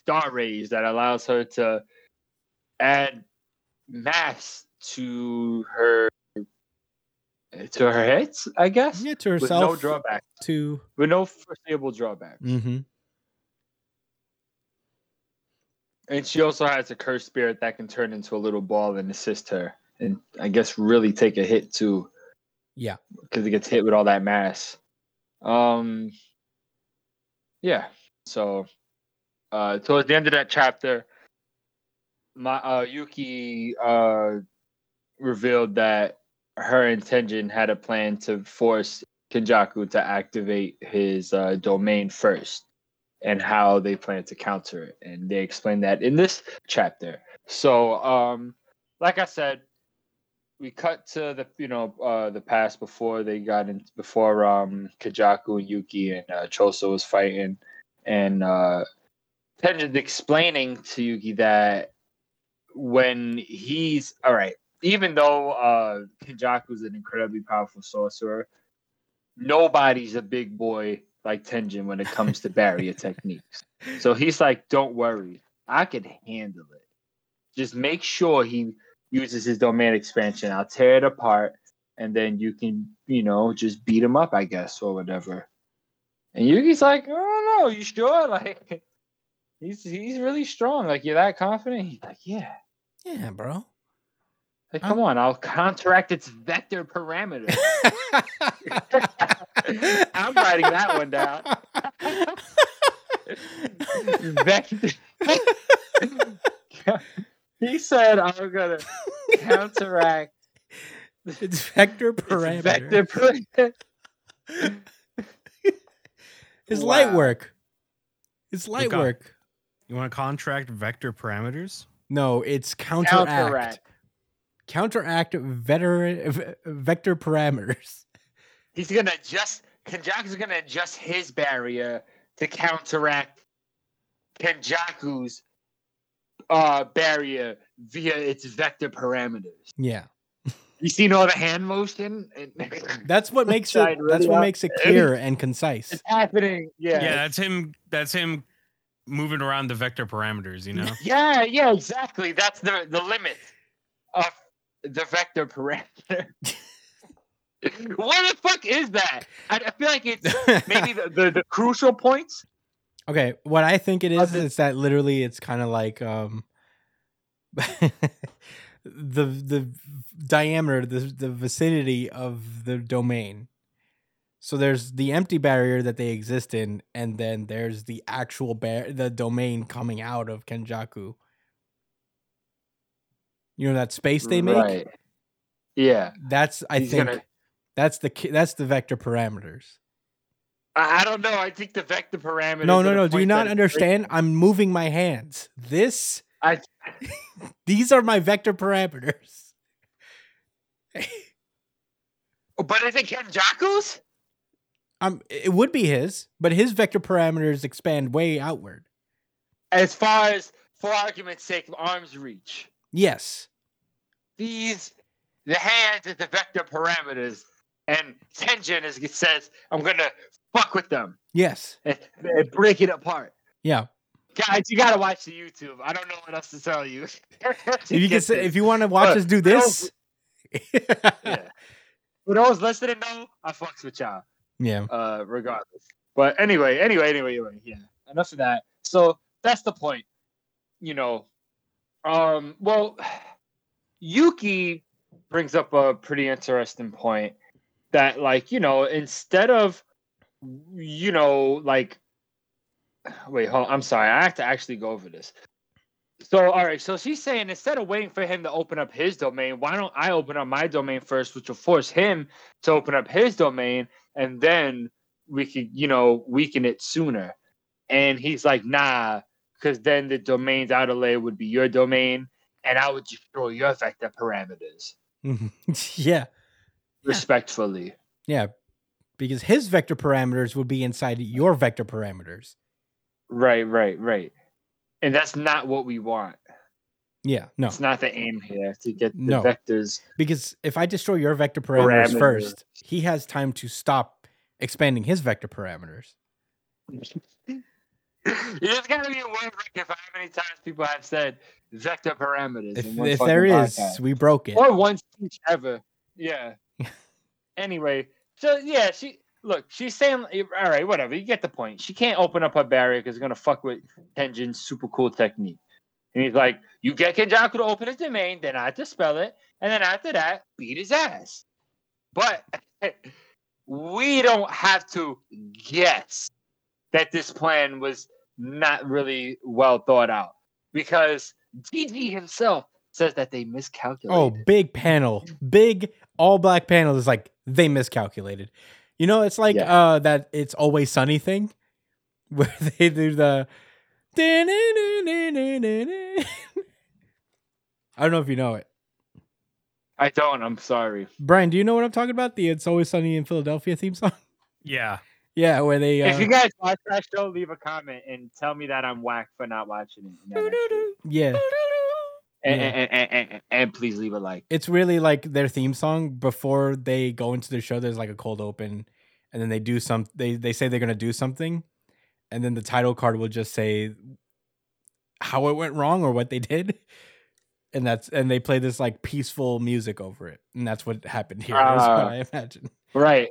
Star Rage, that allows her to add mass to her to her hits. I guess Yeah, to with herself. no drawback, To with no foreseeable drawbacks. mm-hmm. And she also has a curse spirit that can turn into a little ball and assist her, and I guess really take a hit too. Yeah. because it gets hit with all that mass. Um, yeah. So, uh, towards the end of that chapter, my uh, Yuki uh revealed that her intention had a plan to force Kenjaku to activate his uh, domain first, and how they plan to counter it. And they explain that in this chapter. So, um, like I said, we cut to the you know uh, the past before they got in before um Kenjaku and Yuki and uh, Choso was fighting, and uh, Tenjin's explaining to Yuki that when he's all right, even though uh Kenjaku's an incredibly powerful sorcerer, nobody's a big boy like Tenjin when it comes to barrier techniques. So he's like, "Don't worry, I can handle it. Just make sure he uses his domain expansion. I'll tear it apart, and then you can, you know, just beat him up, I guess, or whatever." And Yuki's like, "I don't know. You sure? Like, he's he's really strong. Like, you're that confident?" He's like, "Yeah." Yeah, bro. Like, come on, I'll counteract its vector parameter. I'm writing that one down. vector. he said, "I'm gonna counteract it's vector its parameter. vector parameter." It's light work. It's light work. You want to contract vector parameters? No, it's counteract. Counteract. Counteract veteran, v- vector parameters. He's gonna adjust. Kenjaku's gonna adjust his barrier to counteract Kenjaku's uh, barrier via its vector parameters. Yeah. You seen all the hand motion? That's what makes it that's what makes it clear and concise. it's happening. Yeah. Yeah, that's him. That's him moving around the vector parameters. You know. Yeah, yeah, exactly. That's the the limit of the vector parameter. what the fuck is that? I, I feel like it's maybe the, the, the crucial points. Okay, what I think it is is that literally it's kind of like um the the diameter, the the vicinity of the domain. So there's the empty barrier that they exist in, and then there's the actual bar- the domain coming out of Kenjaku. You know that space they make. Right. Yeah. That's I He's think gonna- that's the that's the vector parameters. I, I don't know. I think the vector parameters. No, no, no. Do you not understand? I'm moving my hands. This I These are my vector parameters. but is it Kenjaku's? Um, it would be his, but his vector parameters expand way outward. As far as, for argument's sake, arm's reach. Yes. These, the hands is the vector parameters, and Tenjin is it says, "I'm gonna fuck with them Yes. and, and break it apart." Yeah. Guys, you gotta watch the YouTube. I don't know what else to tell you. If you can say, if you want to watch Look, us do this. yeah. For those listening, though, I fucks with y'all. Yeah. uh regardless. But anyway, anyway, anyway, anyway, yeah. Enough of that. So that's the point. You know. Um well Yuki brings up a pretty interesting point that like, you know, instead of you know, like wait, hold I'm sorry, I have to actually go over this. So all right, so she's saying instead of waiting for him to open up his domain, why don't I open up my domain first, which will force him to open up his domain and then we could, you know, weaken it sooner. And he's like, nah, because then the domain's outer layer would be your domain, and I would destroy your vector parameters mm-hmm. yeah. respectfully. Yeah. Because his vector parameters would be inside your vector parameters. Right, right, right. And that's not what we want. Yeah. No. It's not the aim here to get the No. vectors. Because if I destroy your vector parameters Parameters. first, he has time to stop expanding his vector parameters. you just gotta be aware of how many times people have said vector parameters. If, if there is, podcast. we broke it. or once each ever. Yeah. anyway, so yeah, she look. She's saying, all right, whatever. You get the point. She can't open up her barrier because it's gonna fuck with Tenjin's super cool technique. And he's like, you get Kenjaku to open his domain, then I dispel it, and then after that, beat his ass. But we don't have to guess that this plan was not really well thought out because DG himself says that they miscalculated. Oh, big panel, big all black panel is like they miscalculated. You know, it's like Yeah. uh that it's always sunny thing. where they do the. I don't know if you know it. I don't. I'm sorry. Brian, do you know what I'm talking about? The "It's Always Sunny in Philadelphia" theme song. Yeah. Yeah, where they. Uh, If you guys watch that show, leave a comment and tell me that I'm whack for not watching it. No, that's true. yeah, And, Yeah. and, and, and, and please leave a like. it's really like their theme song before they go into the show. There's like a cold open, and then they do some. They they say they're gonna do something, and then the title card will just say how it went wrong or what they did, and that's and they play this like peaceful music over it, and that's what happened here. is what Ah. I imagine. Right.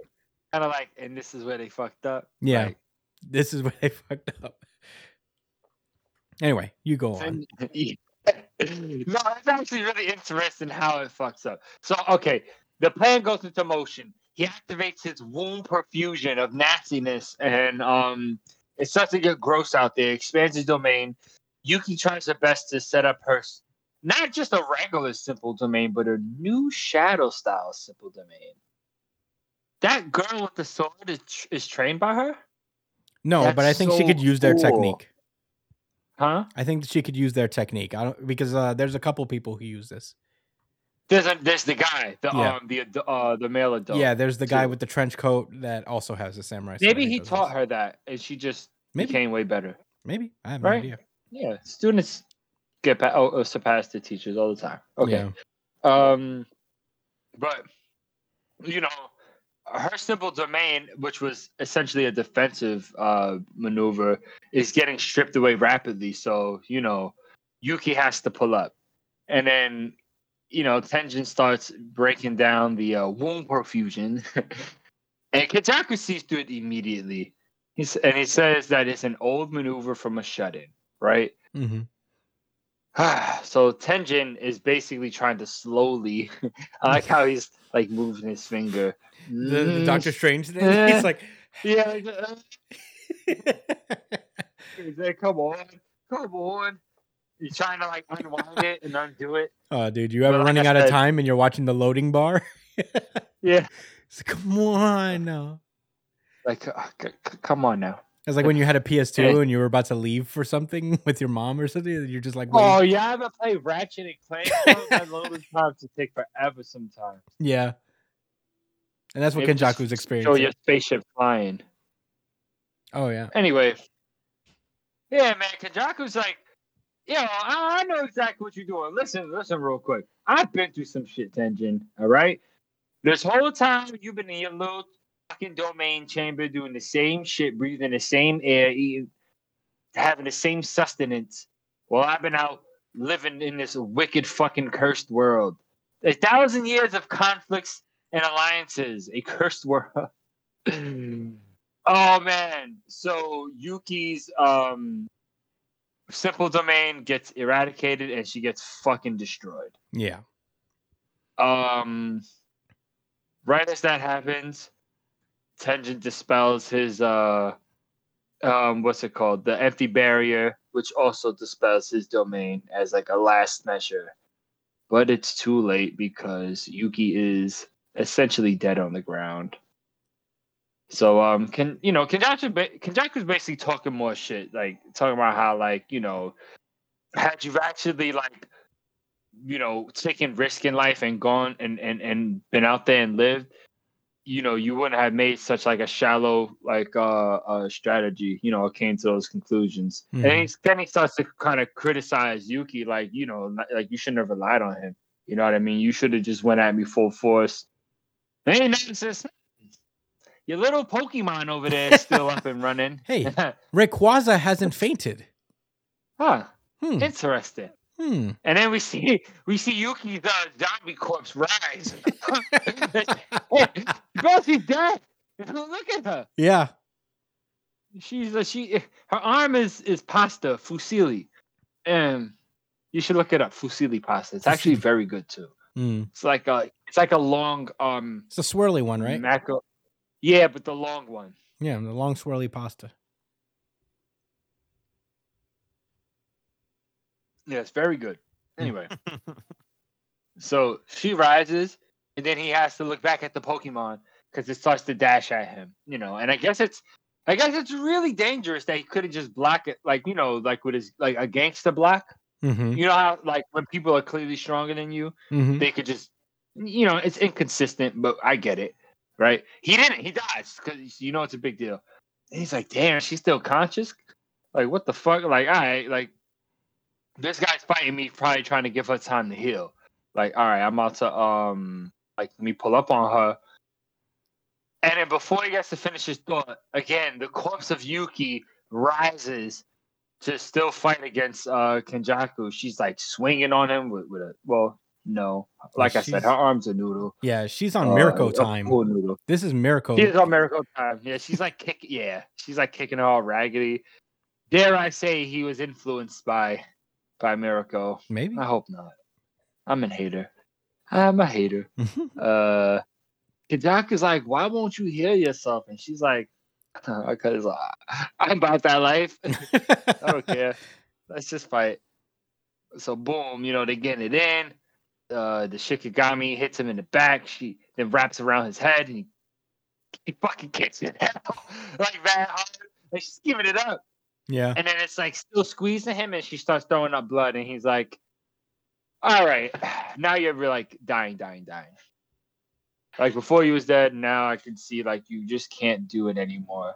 Kind of like, and this is where they fucked up. Yeah. Like, This is where they fucked up. Anyway, you go on. No, it's actually really interesting how it fucks up. So, okay, the plan goes into motion. He activates his womb profusion of nastiness, and um, it starts to get gross out there. Expands his domain. Yuki tries her best to set up her not just a regular simple domain, but a new shadow style simple domain. That girl with the sword is, is trained by her, No, but I that's think she could use their cool. technique. huh? I think she could use their technique. I don't because uh, there's a couple people who use this. There's a, there's the guy, the Yeah. um the the, uh the male adult. yeah, there's the guy too. with the trench coat that also has a samurai. Maybe he taught her that, and she just Maybe, became way better. maybe I have no Right? idea. Yeah, students get pa- oh, oh, surpass the teachers all the time. Okay. Yeah. Um, but you know, her simple domain, which was essentially a defensive uh maneuver, is getting stripped away rapidly. So you know, Yuki has to pull up, and then you know Tenjin starts breaking down the uh, womb profusion, and Kenjaku sees through it immediately. He's, and he says that it's an old maneuver from a shut-in, right? hmm so Tenjin is basically trying to slowly. I like how he's like moving his finger. The, the Mm, Doctor Strange thing. He's like, Yeah. like, uh, like, come on, come on. He's trying to like unwind it and undo it. oh, dude, you ever But running I out of time and you're watching the loading bar? Yeah. It's like, come on, now. Like, uh, c- c- come on now. It's like when you had a PS2 Yeah. and you were about to leave for something with your mom or something. and You're just like, Oh yeah, I haven't played Ratchet and Clank. so That loading times to take forever sometimes. yeah. And that's what Maybe just Kenjaku's Show your spaceship flying. Oh yeah. Anyway, yeah, man, Kenjaku's like, yo, I, I know exactly what you're doing. Listen, listen, real quick. I've been through some shit, Tenjin. All right, this whole time you've been in your little fucking domain chamber, doing the same shit, breathing the same air, eating, having the same sustenance. While I've been out living in this wicked fucking cursed world. A thousand years of conflicts and alliances, a cursed world. Oh man. So Yuki's um simple domain gets eradicated and she gets fucking destroyed. Yeah. Um right as that happens, Tenjin dispels his uh um what's it called? The empty barrier, which also dispels his domain as like a last measure. But it's too late because Yuki is essentially dead on the ground. So um can you know Kenjaku ba- Kenjaku's basically talking more shit, like talking about how like, you know, had you actually like you know, taken risk in life and gone and, and, and been out there and lived, you know, you wouldn't have made such like a shallow like uh, uh strategy, you know, came to those conclusions. Mhm. And he's, then he starts to kind of criticize Yuki, like, you know, like you shouldn't have relied on him. You know what I mean? You should have just went at me full force. Hey, Nemesis, your little Pokemon over there is still up and running. Hey. Rayquaza hasn't fainted. huh, Hmm. interesting. Hmm. And then we see we see Yuki's uh, zombie corpse rise. hey, bro, she's dead. Look at her. Yeah. She's uh, she. Her arm is is pasta fusilli, and you should look it up. Fusilli pasta. It's actually very good too. Hmm. It's like a it's like a long um It's a swirly one, right? macro. Yeah, but the long one. Yeah, the long swirly pasta. Yeah, it's very good. Anyway, so she rises, and then he has to look back at the Pokemon because it starts to dash at him. You know, and I guess it's I guess it's really dangerous that he couldn't just block it, like you know, like with his like a gangster block. Mm-hmm. You know how like when people are clearly stronger than you, Mm-hmm. they could just, you know, it's inconsistent, but I get it, right? He didn't. He dies because you know it's a big deal. And he's like, damn, she's still conscious. Like what the fuck? Like, all right, like this guy's fighting me, probably trying to give her time to heal. Like, all right, I'm about to um, like let me pull up on her. And then before he gets to finish his thought, again, the corpse of Yuki rises to still fight against uh Kenjaku. She's like swinging on him with, with a well, no, like I said, her arms are noodle. Yeah, she's on Uh, Miracle time. full noodle. This is Miracle. She's on miracle time. Yeah, she's like kick. Yeah, she's like kicking her all raggedy. Dare I say he was influenced by by Miracle? Maybe. I hope not. I'm a hater. I'm a hater. Uh, Kenjaku's like, why won't you heal yourself? And she's like, because uh, I'm about that life. I don't care. Let's just fight. So boom, you know, they get it in. Uh the Shikigami hits him in the back. She then wraps around his head and he, he fucking kicks it out like that hard. And she's giving it up. yeah. And then it's like still squeezing him and she starts throwing up blood and he's like, All right, now you're like dying, dying, dying. Like before you was dead, now I can see like you just can't do it anymore.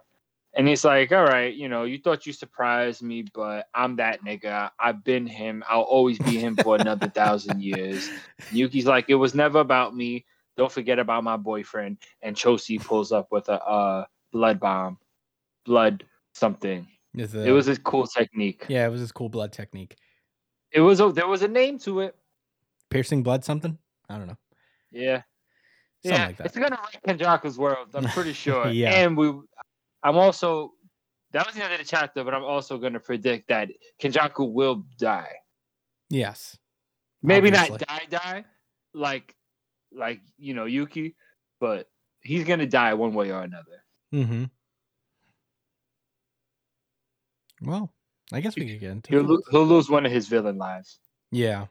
And he's like, All right, you know, you thought you surprised me, but I'm that nigga. I've been him. I'll always be him for another thousand years. Yuki's like, It was never about me. Don't forget about my boyfriend. And Choso pulls up with a uh, blood bomb. Blood something. It's It was a cool technique. yeah, it was his cool blood technique. It was a there was a name to it. Piercing blood something? I don't know. Yeah. Something yeah, like that. it's gonna wreck Kenjaku's world. I'm pretty sure. Yeah. And we, I'm also, that was the end of the chapter, but I'm also gonna predict that Kenjaku will die. Yes. Maybe Obviously. not die, die, like, like you know Yuki, but he's gonna die one way or another. Mm-hmm. Well, I guess we could get into He'll it. lo- he'll lose one of his villain lives. Yeah.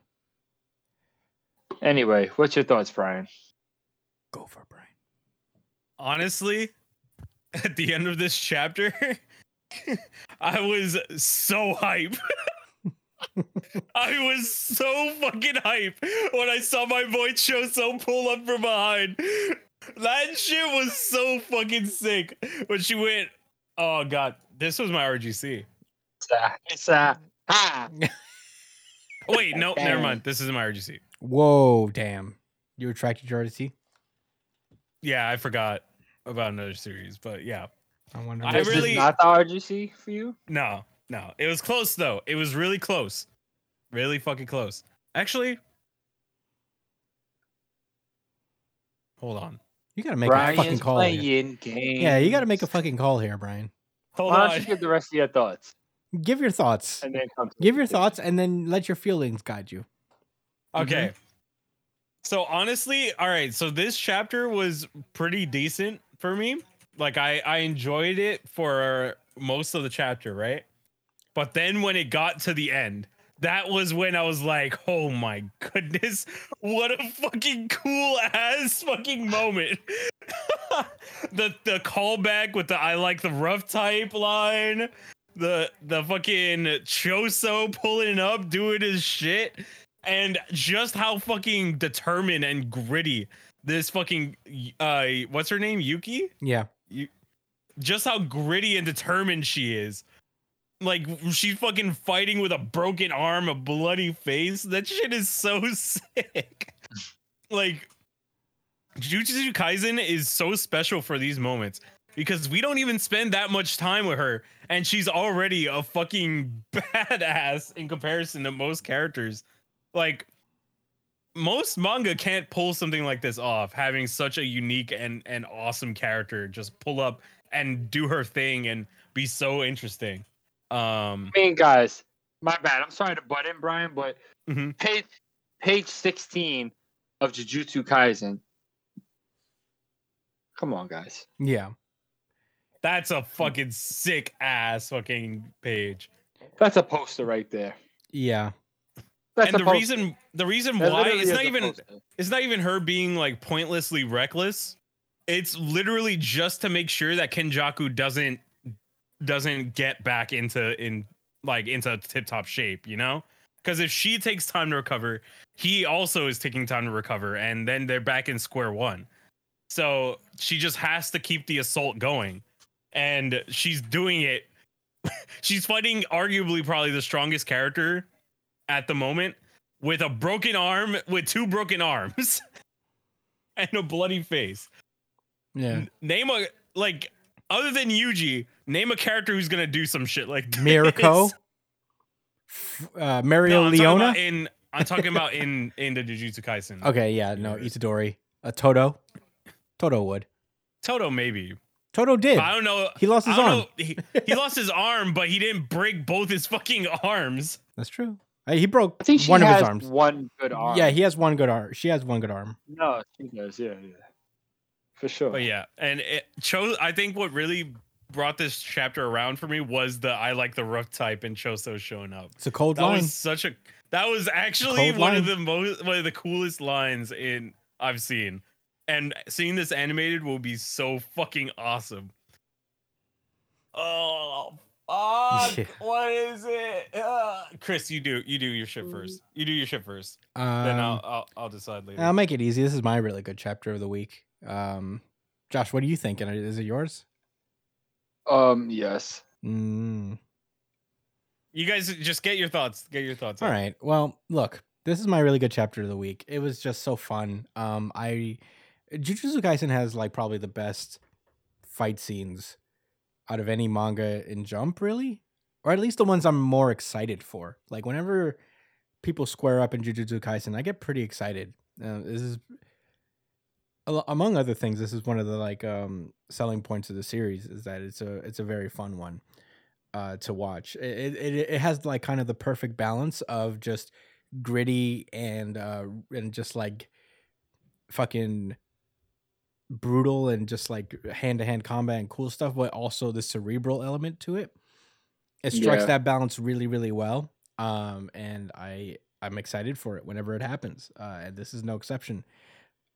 Anyway, what's your thoughts, Brian? Go for it, Brian. honestly, at the end of this chapter, I was so hype. I was so fucking hype when I saw my boy Choso pull up from behind. That shit was so fucking sick. When she went, oh god, this was my RGC. It's uh, it's uh, ah. Oh, wait, no, never mind. This isn't my RGC. Whoa, damn. You retracted your RGC? Yeah, I forgot about another series, but yeah, I wonder. I This really- is not the RGC for you. no, no, it was close though. It was really close, really fucking close. Actually, hold on. you gotta make a fucking Brian's call. Here. games. Yeah, you gotta make a fucking call here, Brian. Hold Why don't on. you give the rest of your thoughts Give your thoughts. and then come to Give your thoughts and then let your feelings guide you. Okay. Mm-hmm. So honestly, all right. So this chapter was pretty decent for me. Like I I enjoyed it for most of the chapter, right? But then when it got to the end, that was when I was like, "Oh my goodness, what a fucking cool ass fucking moment!" the the callback with the "I like the rough type" line, the the fucking Choso pulling up, doing his shit, and just how fucking determined and gritty this fucking uh what's her name Yuki Yeah. you, just how gritty and determined she is. Like she's fucking fighting with a broken arm, a bloody face. That shit is so sick. like Jujutsu Kaisen is so special for these moments because we don't even spend that much time with her and she's already a fucking badass in comparison to most characters. Like most manga can't pull something like this off, having such a unique and and awesome character just pull up and do her thing and be so interesting. Um, I mean, guys, my bad. I'm sorry to butt in, Brian, but Mhm. page page 16 of Jujutsu Kaisen. Come on, guys. Yeah. that's a fucking sick ass fucking page. That's a poster right there. Yeah. That's and the reason the reason That why it's not even it's not even her being like pointlessly reckless. It's literally just to make sure that Kenjaku doesn't doesn't get back into in like into tip top shape, you know? Because if she takes time to recover, he also is taking time to recover, and then they're back in square one. So she just has to keep the assault going, and she's doing it. she's fighting arguably probably the strongest character at the moment with a broken arm, with two broken arms, and a bloody face. Yeah. Name a like other than Yuji, name a character who's gonna do some shit like this. Mirko, uh, Mario No, Leona. in I'm talking about in in the Jujutsu Kaisen. Okay, yeah, no, Itadori, uh, Todo, Todo would. Todo maybe. Todo did. I don't know. He lost his arm. He, he lost his arm, but he didn't break both his fucking arms. That's true. Uh, he broke I think she one of his arms. one good arm. Yeah, he has one good arm. She has one good arm. no, she does. Yeah, yeah, for sure. But yeah, and it chose. I think what really brought this chapter around for me was the I like the rough type and Choso showing up. It's a cold That line. was such a. That was actually Cold one of the most one of the coolest lines in I've seen, and seeing this animated will be so fucking awesome. Oh, fuck! Yeah. What is it? Uh, Chris, you do you do your shit first. You do your shit first. then I'll, Um, I'll I'll decide later. I'll make it easy. This is my really good chapter of the week. Um, Josh, what are you thinking? Is it yours? Um, yes. Mm. you guys just get your thoughts. Get your thoughts. All out. right. Well, look, this is my really good chapter of the week. It was just so fun. Um, I Jujutsu Kaisen has like probably the best fight scenes out of any manga in Jump, really, or at least the ones I'm more excited for. Like whenever people square up in Jujutsu Kaisen, I get pretty excited. Uh, this is among other things. This is one of the like um selling points of the series is that it's a it's a very fun one uh, to watch. It, it it has like kind of the perfect balance of just gritty and uh, and just like fucking brutal and just like hand to hand combat and cool stuff, but also the cerebral element to it. It strikes Yeah. that balance really really well, um, and I I'm excited for it whenever it happens, uh, and this is no exception.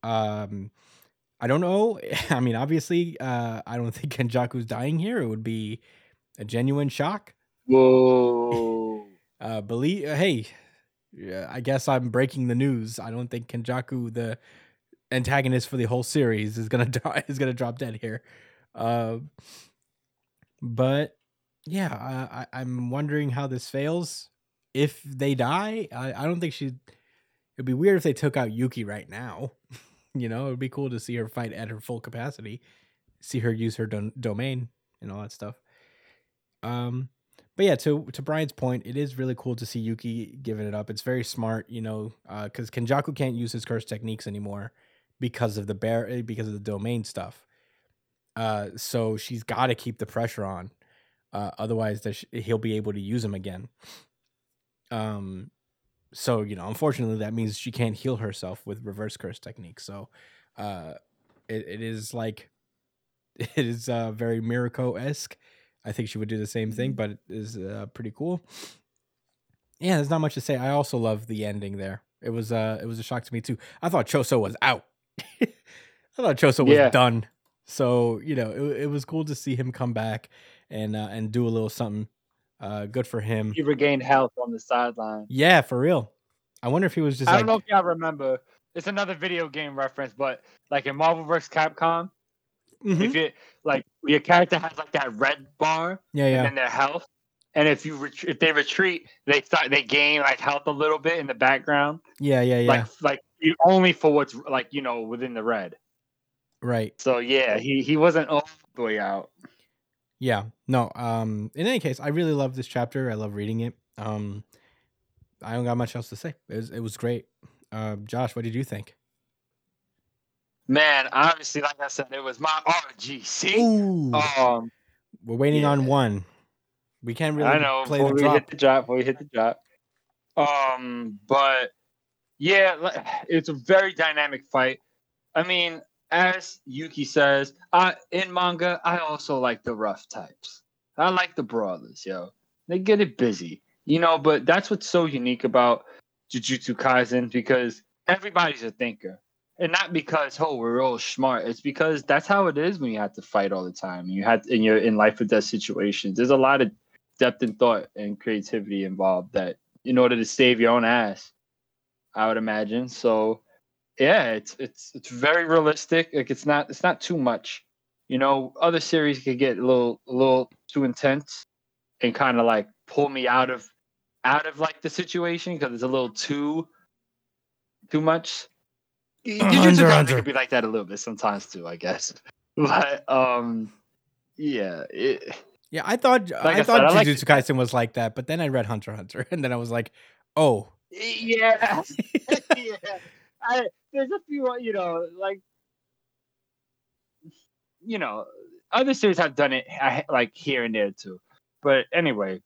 Um, I don't know. I mean, obviously, uh, I don't think Kenjaku's dying here. It would be a genuine shock. Whoa. Uh, believe, uh, hey, yeah, I guess I'm breaking the news. I don't think Kenjaku, the antagonist for the whole series, is gonna die. Is gonna drop dead here. Uh, but yeah, I, I'm wondering how this fails. If they die, I, I don't think she. It'd be weird if they took out Yuki right now. you know, it'd be cool to see her fight at her full capacity, see her use her don- domain and all that stuff. Um, but yeah, to to Brian's point, it is really cool to see Yuki giving it up. It's very smart, you know, because Kenjaku can't use his curse techniques anymore because of the bear eh, because of the domain stuff. Uh, so she's got to keep the pressure on, uh, otherwise sh- he'll be able to use him again. Um, so you know, unfortunately, that means she can't heal herself with reverse curse technique. So, uh, it, it is like it is uh very Mirko esque. I think she would do the same thing, but it is uh, pretty cool. Yeah, there's not much to say. I also love the ending there. It was uh it was a shock to me too. I thought Choso was out. I thought Choso was Yeah. done. So, you know, it, it was cool to see him come back and uh, and do a little something. Uh good for him. he regained health on the sideline. Yeah, for real. I wonder if he was just I like don't know if y'all remember. It's another video game reference, but like in Marvel vs. Capcom, Mhm. if you like your character has like that red bar Yeah, and yeah. then their health, and if you ret- if they retreat, they start they gain like health a little bit in the background, Yeah, yeah, yeah. like like you, only for what's like you know within the red. right. So yeah, he he wasn't all the way out. Yeah. No, um in any case, I really love this chapter. I love reading it. Um I don't got much else to say. It was it was great. Uh, Josh, what did you think? Man, obviously, like I said, it was my RGC. Ooh. Um, We're waiting on one. We can't really I know play before the we drop. hit the drop, before we hit the drop. Um, but yeah, it's a very dynamic fight. I mean, as Yuki says, I in manga, I also like the rough types. I like the brawlers, yo. They get it busy, you know. But that's what's so unique about Jujutsu Kaisen because everybody's a thinker. and not because oh we're all smart. It's because that's how it is when you have to fight all the time. You have and you're in life or death situations. There's a lot of depth and thought and creativity involved that in order to save your own ass, I would imagine. So yeah, it's it's it's very realistic. Like it's not it's not too much. You know, other series could get a little a little too intense and kind of like pull me out of out of like the situation because it's a little too too much. Jujutsu Hunter, Kaisen could be like that a little bit sometimes too, I guess. But um, yeah, it, Yeah, I thought Like I, I thought said, like Jujutsu Kaisen was like that, but then I read Hunter Hunter, and then I was like, oh, yeah, yeah. I, there's a few, you know, like, you know, other series have done it like here and there too. But anyway,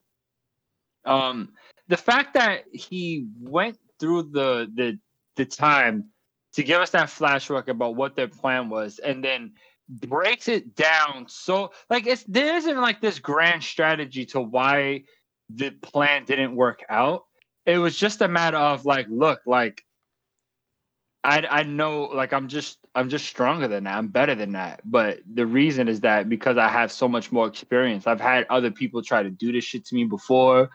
um, the fact that he went through the the the time to give us that flashback about what their plan was, and then breaks it down so like it's there isn't like this grand strategy to why the plan didn't work out. It was just a matter of like look like i i know like i'm just i'm just stronger than that. I'm better than that. But the reason is that because i have so much more experience. I've had other people try to do this shit to me before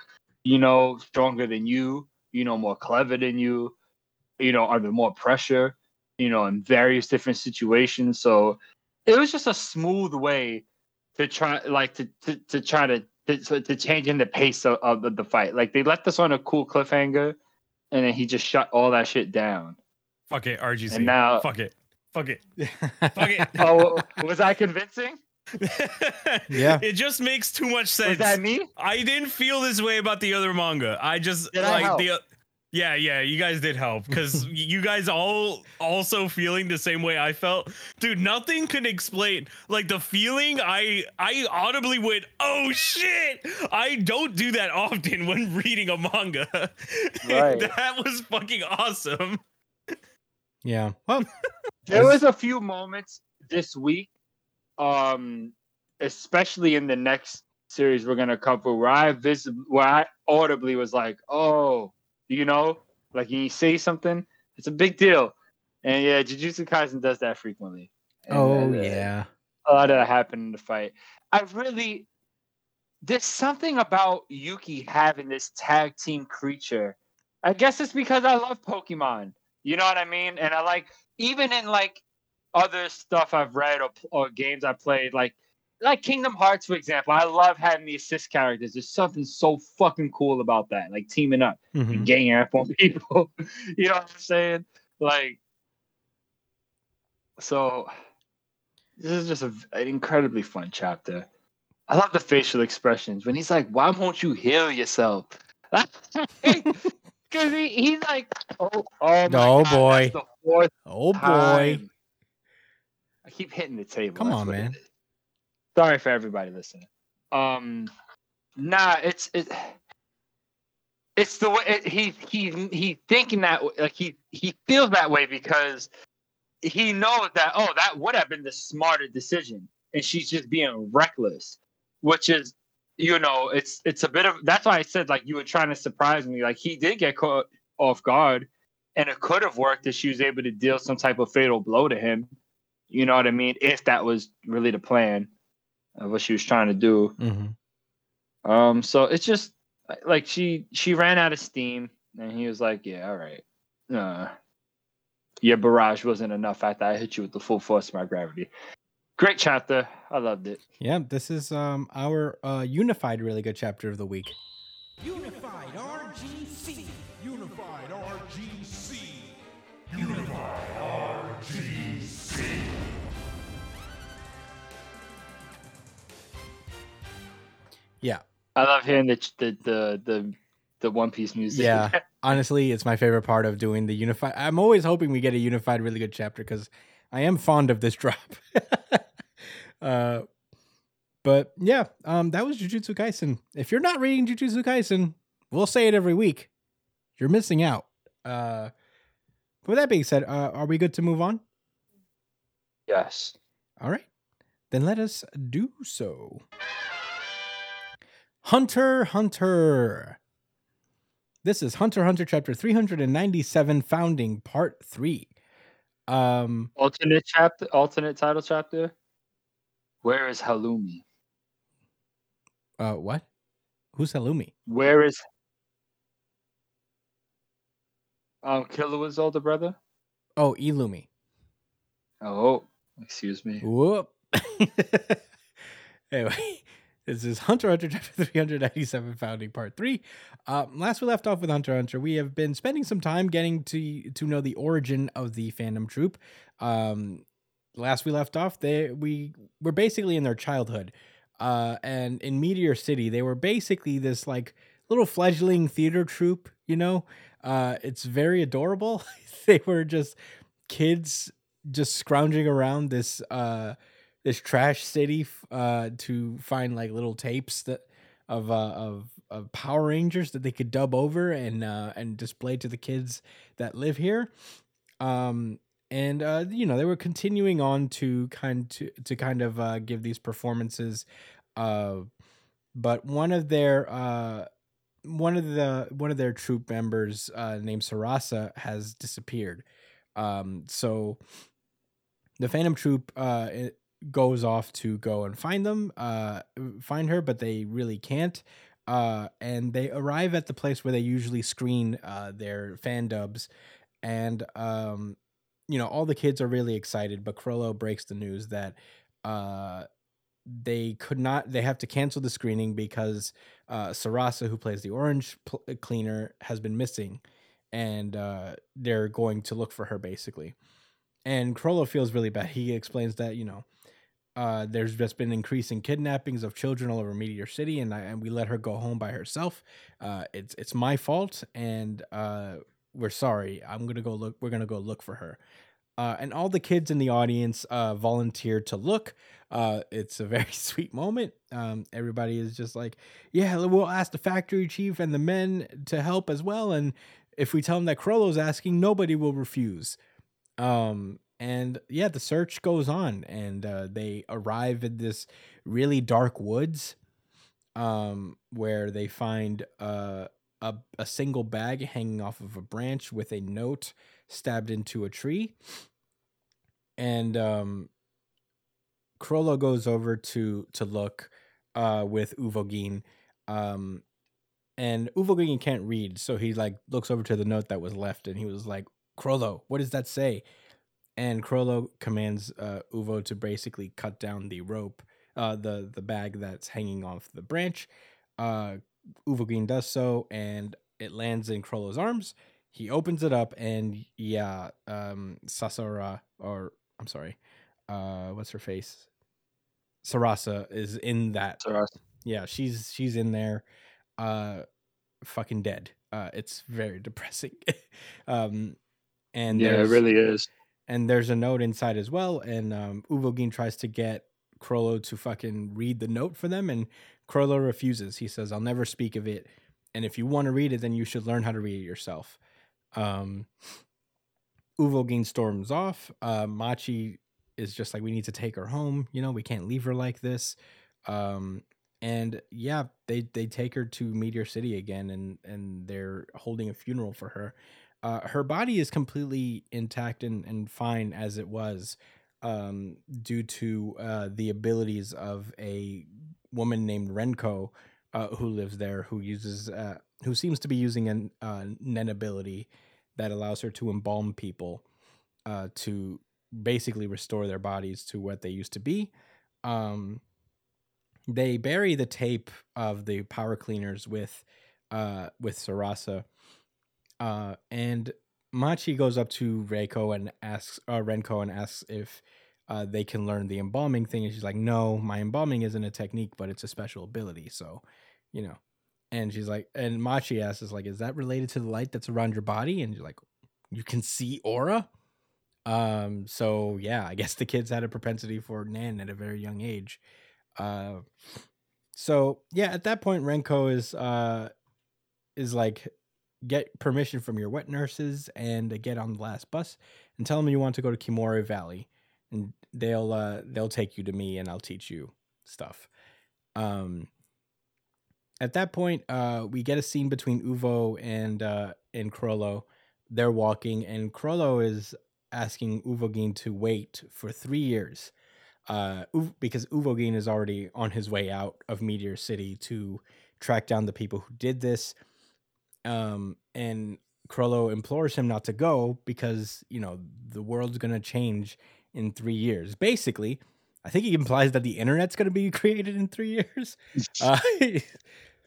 you know stronger than you you know more clever than you you know under more pressure you know in various different situations. So it was just a smooth way to try like to to, to try to to, to change in the pace of, of the, the fight. Like they left us on a cool cliffhanger, and then he just shut all that shit down. Fuck it, RGC. And now- Fuck it. Fuck it. Fuck it. Oh, was I convincing? Yeah. It just makes too much Was sense. that me? I didn't feel this way about the other manga. I just Did I like help? the Yeah, yeah, you guys did help cuz you guys all also feeling the same way I felt. Dude, nothing could explain like the feeling I I audibly went, "Oh shit." I don't do that often when reading a manga. Right. that was fucking awesome. yeah. Well, There was a few moments this week, um, especially in the next series we're gonna cover, where I vis- where I audibly was like, "Oh, you know, like you say something, it's a big deal." And yeah, Jujutsu Kaisen does that frequently. And, oh uh, yeah. a lot of that happened in the fight. I really there's something about Yuki having this tag team creature. I guess it's because I love Pokemon. You know what I mean? And I like even in like other stuff I've read or, or games I played, like like Kingdom Hearts, for example. I love having the assist characters. There's something so fucking cool about that, like teaming up Mhm. and ganging up on people. you know what I'm saying? Like, so this is just a, an incredibly fun chapter. I love the facial expressions when he's like, "Why won't you heal yourself?" Because he, he's like, "Oh, oh, my Oh, God, boy. Oh boy. time." I keep hitting the table. Come that's on, it man. Sorry for everybody listening. Um, nah, it's it. It's the way it, he he he thinking that like he he feels that way because he knows that oh that would have been the smarter decision and she's just being reckless, which is you know it's it's a bit of that's why I said like you were trying to surprise me like he did get caught off guard and it could have worked if she was able to deal some type of fatal blow to him. You know what I mean? If that was really the plan of what she was trying to do. Mhm. Um, so it's just like she she ran out of steam, and he was like, "Yeah, all right, uh, your barrage wasn't enough after I hit you with the full force of my gravity." Great chapter, I loved it. Yeah, this is um our uh unified really good chapter of the week. Unified RGC. Unified Yeah. I love hearing the the the the, the One Piece music. Yeah. Honestly, it's my favorite part of doing the unified. I'm always hoping we get a unified really good chapter because I am fond of this drop. uh but yeah, um that was Jujutsu Kaisen. If you're not reading Jujutsu Kaisen, we'll say it every week. You're missing out. Uh but with that being said, uh, are we good to move on? yes. All right. Then let us do so. Hunter Hunter. This is Hunter Hunter chapter 397 founding part 3. Um, Alternate chapter, alternate title chapter. Where is Halumi? uh, what? Who's Halumi? Where is um Killua's older brother? Oh, Illumi. Oh, excuse me. Whoop. anyway, this is Hunter Hunter chapter 397 founding part 3. Um, last we left off with Hunter Hunter, we have been spending some time getting to to know the origin of the Phantom Troop. Um, last we left off, they we were basically in their childhood. Uh, and in Meteor City, they were basically this like little fledgling theater troupe, you know? Uh, it's very adorable. they were just kids just scrounging around this uh this trash city uh to find like little tapes that of uh of of Power Rangers that they could dub over and uh and display to the kids that live here. Um and uh you know they were continuing on to kind to to kind of uh give these performances uh but one of their uh one of the one of their troop members uh named Sarasa has disappeared. Um so the Phantom Troop uh goes off to go and find them, uh find her, but they really can't. Uh and they arrive at the place where they usually screen uh their fan dubs and um you know all the kids are really excited, but Chrollo breaks the news that uh they could not they have to cancel the screening because uh Sarasa who plays the orange pl- cleaner has been missing and uh they're going to look for her basically and Chrollo feels really bad. He explains that you know, uh, there's just been increasing kidnappings of children all over Meteor City, and I, and we let her go home by herself. Uh, it's it's my fault, and uh, we're sorry. I'm gonna go look. We're gonna go look for her. Uh, and all the kids in the audience uh, volunteered to look. Uh, it's a very sweet moment. Um, everybody is just like, "Yeah, we'll ask the factory chief and the men to help as well." And if we tell them that Chrollo's asking, nobody will refuse. Um, and yeah, the search goes on, and uh, they arrive in this really dark woods, um, where they find uh, a a single bag hanging off of a branch with a note stabbed into a tree, and um, Chrollo goes over to to look uh, with Uvogin, um, and Uvogin can't read, so he like looks over to the note that was left, and he was like, "Chrollo, what does that say?" And Chrollo commands uh, Uvo to basically cut down the rope, uh, the the bag that's hanging off the branch. Uh, Green does so, and it lands in Chrollo's arms. He opens it up, and yeah, um, Sasora, or I'm sorry, uh, what's her face? Sarasa is in that. Sarasa. Yeah, she's she's in there, uh, fucking dead. Uh, it's very depressing. um, and Yeah, it really is. And there's a note inside as well. And um, Uvogin tries to get Chrollo to fucking read the note for them, and Chrollo refuses. He says, "I'll never speak of it, and if you want to read it, then you should learn how to read it yourself." Um, Uvogin storms off. Uh, Machi is just like, "We need to take her home. You know, we can't leave her like this." Um, and yeah, they they take her to Meteor City again, and and they're holding a funeral for her uh, her body is completely intact and, and fine as it was um, due to uh, the abilities of a woman named Renko uh, who lives there who uses uh, who seems to be using an uh, Nen ability that allows her to embalm people uh, to basically restore their bodies to what they used to be. Um, they bury the tape of the power cleaners with uh, with Sarasa uh, and Machi goes up to Reiko and asks uh, Renko and asks if uh, they can learn the embalming thing, and she's like, "No, my embalming isn't a technique, but it's a special ability." So, you know, and she's like, and Machi asks, "Is like, is that related to the light that's around your body?" And you're like, "You can see aura." Um. So yeah, I guess the kids had a propensity for Nen at a very young age. Uh. So yeah, at that point, Renko is uh is like get permission from your wet nurses and get on the last bus and tell them you want to go to Kimori Valley and they'll uh they'll take you to me and I'll teach you stuff. Um at that point uh we get a scene between Uvo and uh and Chrollo. They're walking and Chrollo is asking Uvogin to wait for three years, uh, because Uvogin is already on his way out of Meteor City to track down the people who did this. Um, and Chrollo implores him not to go because you know the world's gonna change in three years. Basically, I think he implies that the internet's gonna be created in three years. Uh,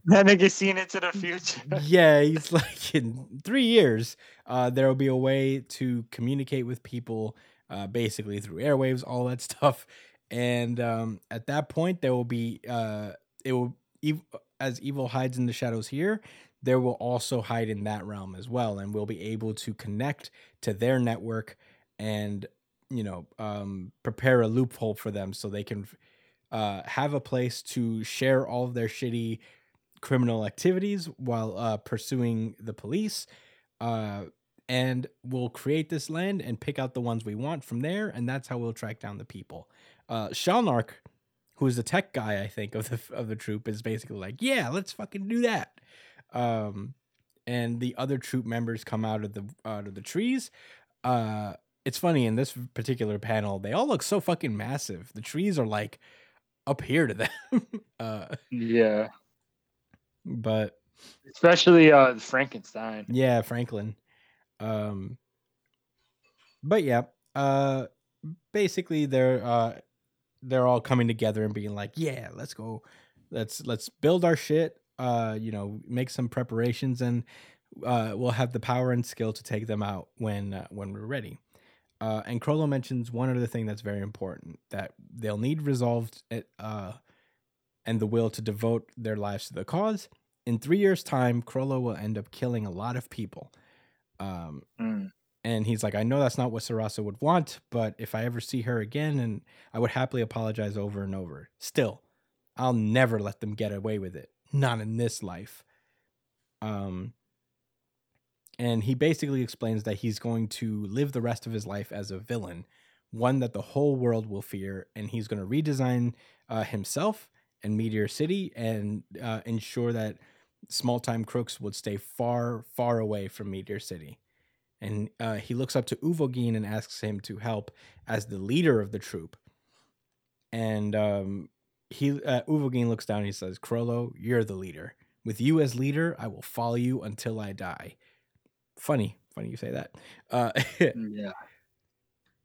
That nigga seen into the future. yeah, he's like in three years, uh, there will be a way to communicate with people, uh, basically through airwaves, all that stuff. And um, at that point, there will be uh, it will ev- as evil hides in the shadows here. There will also hide in that realm as well, and we'll be able to connect to their network and you know um, prepare a loophole for them so they can uh, have a place to share all of their shitty criminal activities while uh, pursuing the police. Uh, and we'll create this land and pick out the ones we want from there, and that's how we'll track down the people. Uh, Shalnark, who's the tech guy, I think of the of the troop, is basically like, "Yeah, let's fucking do that." Um, and the other troop members come out of the out of the trees. Uh, it's funny in this particular panel, they all look so fucking massive. The trees are like up here to them. uh, yeah, but especially uh Frankenstein. yeah, Franklin. Um, but yeah, uh, basically they're uh, they're all coming together and being like, yeah, let's go, let's let's build our shit. Uh, you know, make some preparations, and uh, we'll have the power and skill to take them out when uh, when we're ready. Uh, and Chrollo mentions one other thing that's very important that they'll need resolved uh, and the will to devote their lives to the cause. In three years' time, Chrollo will end up killing a lot of people. Um, Mm. and he's like, I know that's not what Sarasa would want, but if I ever see her again, and I would happily apologize over and over. Still, I'll never let them get away with it. Not in this life. Um, and he basically explains that he's going to live the rest of his life as a villain, one that the whole world will fear, and he's going to redesign uh, himself and Meteor City and uh, ensure that small time crooks would stay far, far away from Meteor City. And uh, he looks up to Uvogin and asks him to help as the leader of the troop. And um, he uh, Uvogin looks down and he says, "Chrollo, you're the leader. With you as leader, I will follow you until I die." Funny, funny you say that. Uh, Yeah.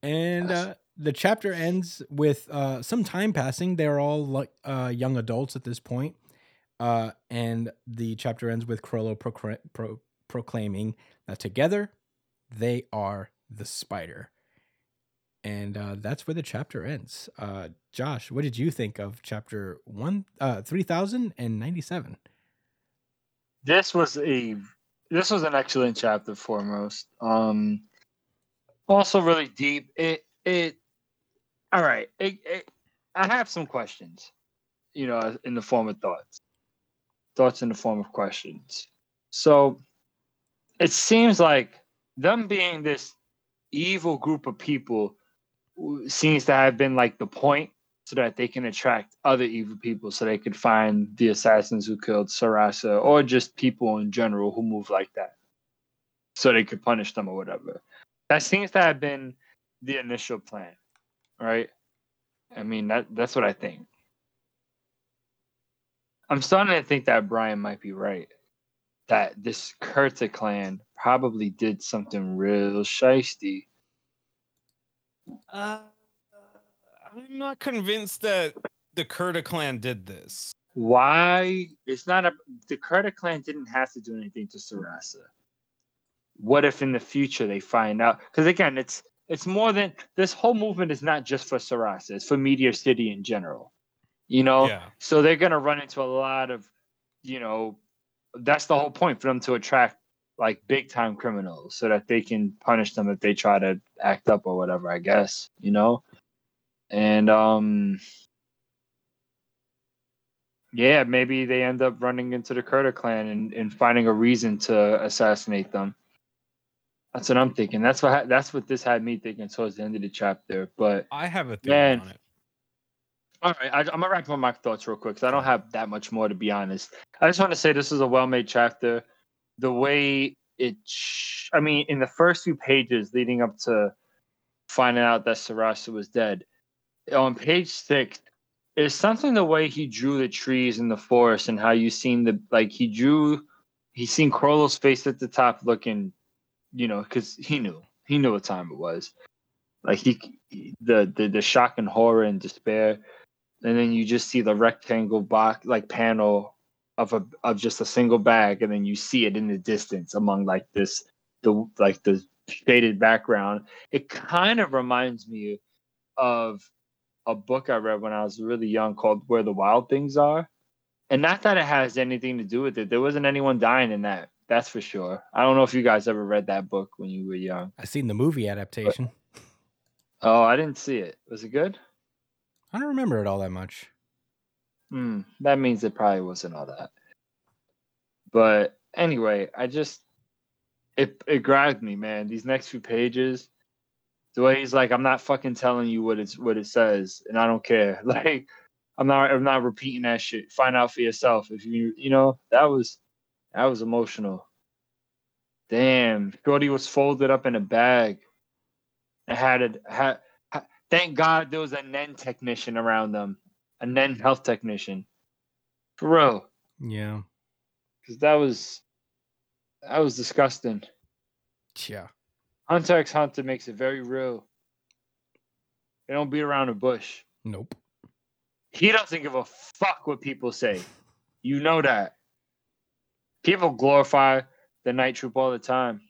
and uh, the chapter ends with uh, some time passing. They're all like uh, young adults at this point. Uh, and the chapter ends with Chrollo procra- pro- proclaiming that together they are the spider. And uh, that's where the chapter ends. Uh, Josh, what did you think of chapter one, uh, three thousand and ninety-seven? this was a this was an excellent chapter foremost um also really deep it it all right it, it, i have some questions you know in the form of thoughts thoughts in the form of questions so it seems like them being this evil group of people seems to have been like the point so that they can attract other evil people so they could find the assassins who killed Sarasa or just people in general who move like that so they could punish them or whatever. That seems to have been the initial plan, right? I mean, that that's what I think. I'm starting to think that Brian might be right. That this Kurta clan probably did something real shisty. Uh, I'm not convinced that the Kurta clan did this. why it's not a the Kurta clan didn't have to do anything to Sarasa. What if in the future they find out? Because again, it's it's more than this whole movement is not just for Sarasa, it's for Meteor City in general. You know? Yeah. So they're gonna run into a lot of, you know, that's the whole point for them to attract like big time criminals so that they can punish them if they try to act up or whatever, I guess, you know? And um yeah, maybe they end up running into the Kurta clan and, and finding a reason to assassinate them. That's what I'm thinking. That's what that's what this had me thinking towards the end of the chapter. But I have a theory Man. on it. all right, I, I'm gonna wrap up my thoughts real quick because I don't have that much more to be honest. I just want to say this is a well-made chapter. The way it, sh- I mean, in the first few pages leading up to finding out that Sarasa was dead. On page six, it's something the way he drew the trees in the forest and how you seen the like he drew he seen Chrollo's face at the top looking, you know, because he knew he knew what time it was. Like he- the the the shock and horror and despair, and then you just see the rectangle box like panel of a of just a single bag, and then you see it in the distance among like this the like the shaded background. It kind of reminds me of a book I read when I was really young called Where the Wild Things Are. And not that it has anything to do with it. There wasn't anyone dying in that. That's for sure. I don't know if you guys ever read that book when you were young. I seen the movie adaptation. Oh, I didn't see it. Was it good? I don't remember it all that much. Hmm. That means it probably wasn't all that. But anyway, I just it it grabbed me, man. These next few pages, the way he's like, I'm not fucking telling you what it's what it says, and I don't care. Like, I'm not I'm not repeating that shit. Find out for yourself. If you you know that was that was emotional. Damn, Shorty was folded up in a bag. It had a had. ha- Thank God there was a NEN technician around them, a NEN health technician, for real, Yeah. because that was that was disgusting. Yeah. Hunter x Hunter makes it very real. They don't beat around the bush. Nope. He doesn't give a fuck what people say. You know that. People glorify the Night Troop all the time.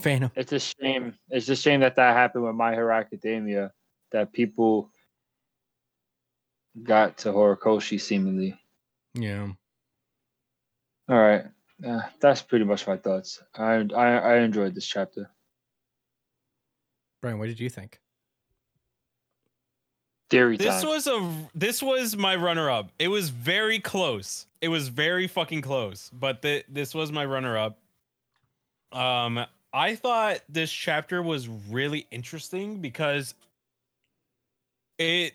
Phantom. It's a shame. It's a shame that that happened with My Hero Academia. That people got to Horikoshi seemingly. Yeah. All right, uh, that's pretty much my thoughts. I, I I enjoyed this chapter. Brian, what did you think? Theory This time. was a this was my runner up. It was very close. It was very fucking close, but the, this was my runner up. Um I thought this chapter was really interesting because it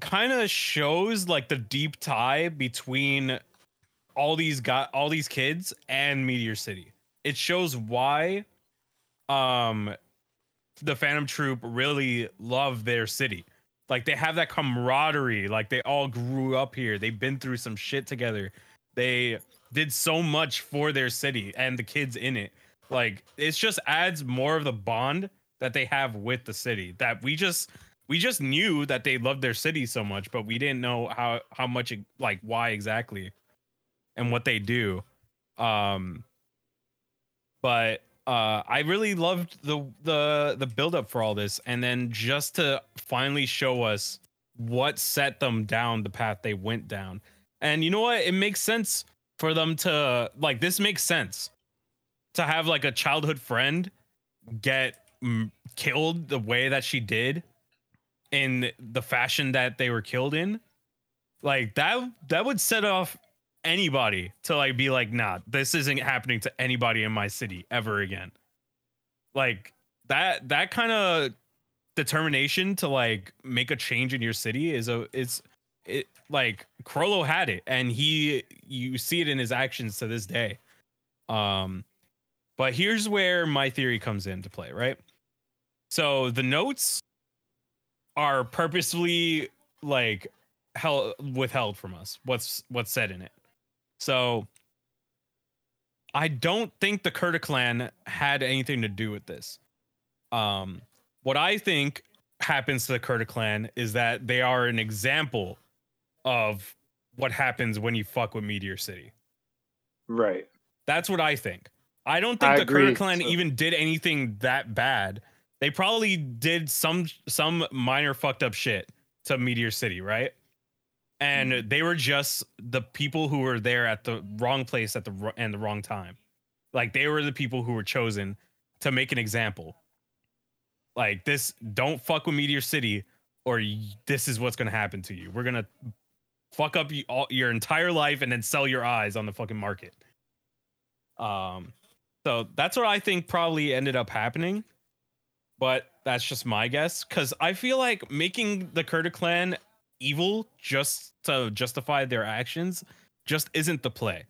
kind of shows like the deep tie between all these got all these kids and Meteor City. It shows why um the Phantom Troop really love their city. Like they have that camaraderie. Like they all grew up here. They've been through some shit together. They did so much for their city and the kids in it. Like it just adds more of the bond that they have with the city that we just we just knew that they loved their city so much but we didn't know how how much it- like why exactly and what they do. Um but uh i really loved the the the build up for all this. And then just to finally show us what set them down the path they went down. And you know what? It makes sense for them to like this makes sense to have like a childhood friend get mm, killed the way that she did in the fashion that they were killed in like that that would set off anybody to like be like nah this isn't happening to anybody in my city ever again. Like that that kind of determination to like make a change in your city is a it's it like Chrollo had it and he you see it in his actions to this day. Um but here's where my theory comes into play right? So the notes are purposefully like held withheld from us what's what's said in it so I don't think the Kurta clan had anything to do with this. Um, what I think happens to the Kurta clan is that they are an example of what happens when you fuck with Meteor City. right. That's what I think. I don't think I the agree, Kurta clan so- even did anything that bad. They probably did some some minor fucked up shit to Meteor City, right? And Mm-hmm. they were just the people who were there at the wrong place at the and the wrong time. Like they were the people who were chosen to make an example. Like this, don't fuck with Meteor City, or this is what's gonna happen to you. We're gonna fuck up you, all, your entire life and then sell your eyes on the fucking market. Um, so that's what I think probably ended up happening. But that's just my guess because I feel like making the Kurta clan evil just to justify their actions just isn't the play.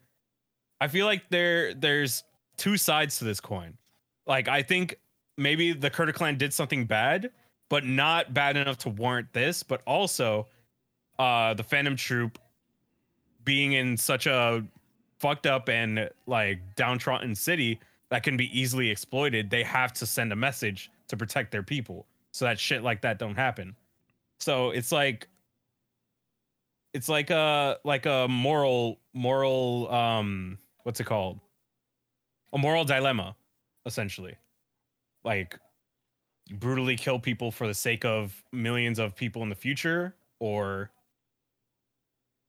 I feel like there there's two sides to this coin. Like I think maybe the Kurta clan did something bad, but not bad enough to warrant this. But also, uh, the Phantom Troop being in such a fucked up and like downtrodden city that can be easily exploited, they have to send a message to protect their people so that shit like that don't happen. So it's like it's like a like a moral moral um what's it called? A moral dilemma essentially. Like brutally kill people for the sake of millions of people in the future or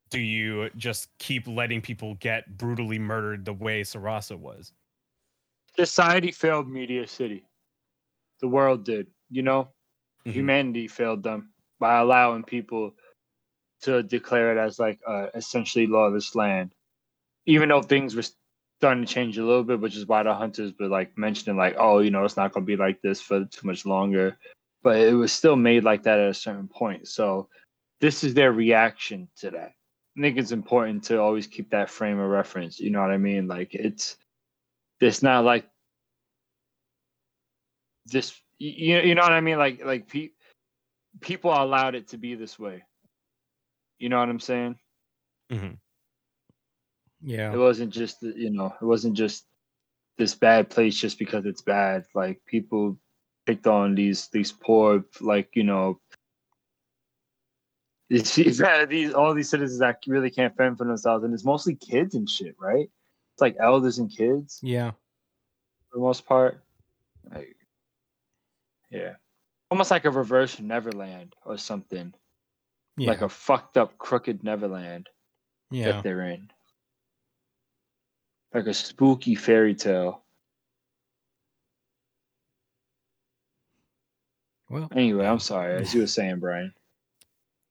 do you just keep letting people get brutally murdered the way Sarasa was? Society failed Meteor City. The world did. You know, Mhm. humanity failed them by allowing people to declare it as like uh, essentially lawless land. Even though things were starting to change a little bit, which is why the hunters were like mentioning like, oh, you know, it's not going to be like this for too much longer. But it was still made like that at a certain point. So this is their reaction to that. I think it's important to always keep that frame of reference. You know what I mean? Like it's it's not like this you, you know what I mean? Like like pe- people allowed it to be this way. You know what I'm saying? It Yeah. It wasn't just you know, it wasn't just this bad place just because it's bad. Like people picked on these these poor like you know these these all these citizens that really can't fend for themselves, and it's mostly kids and shit, right? It's like elders and kids Yeah. for the most part. Like, yeah, almost like a reverse Neverland or something, Yeah. like a fucked up, crooked Neverland yeah. that they're in, like a spooky fairy tale. Well, Anyway, I'm sorry, as you were saying, Brian.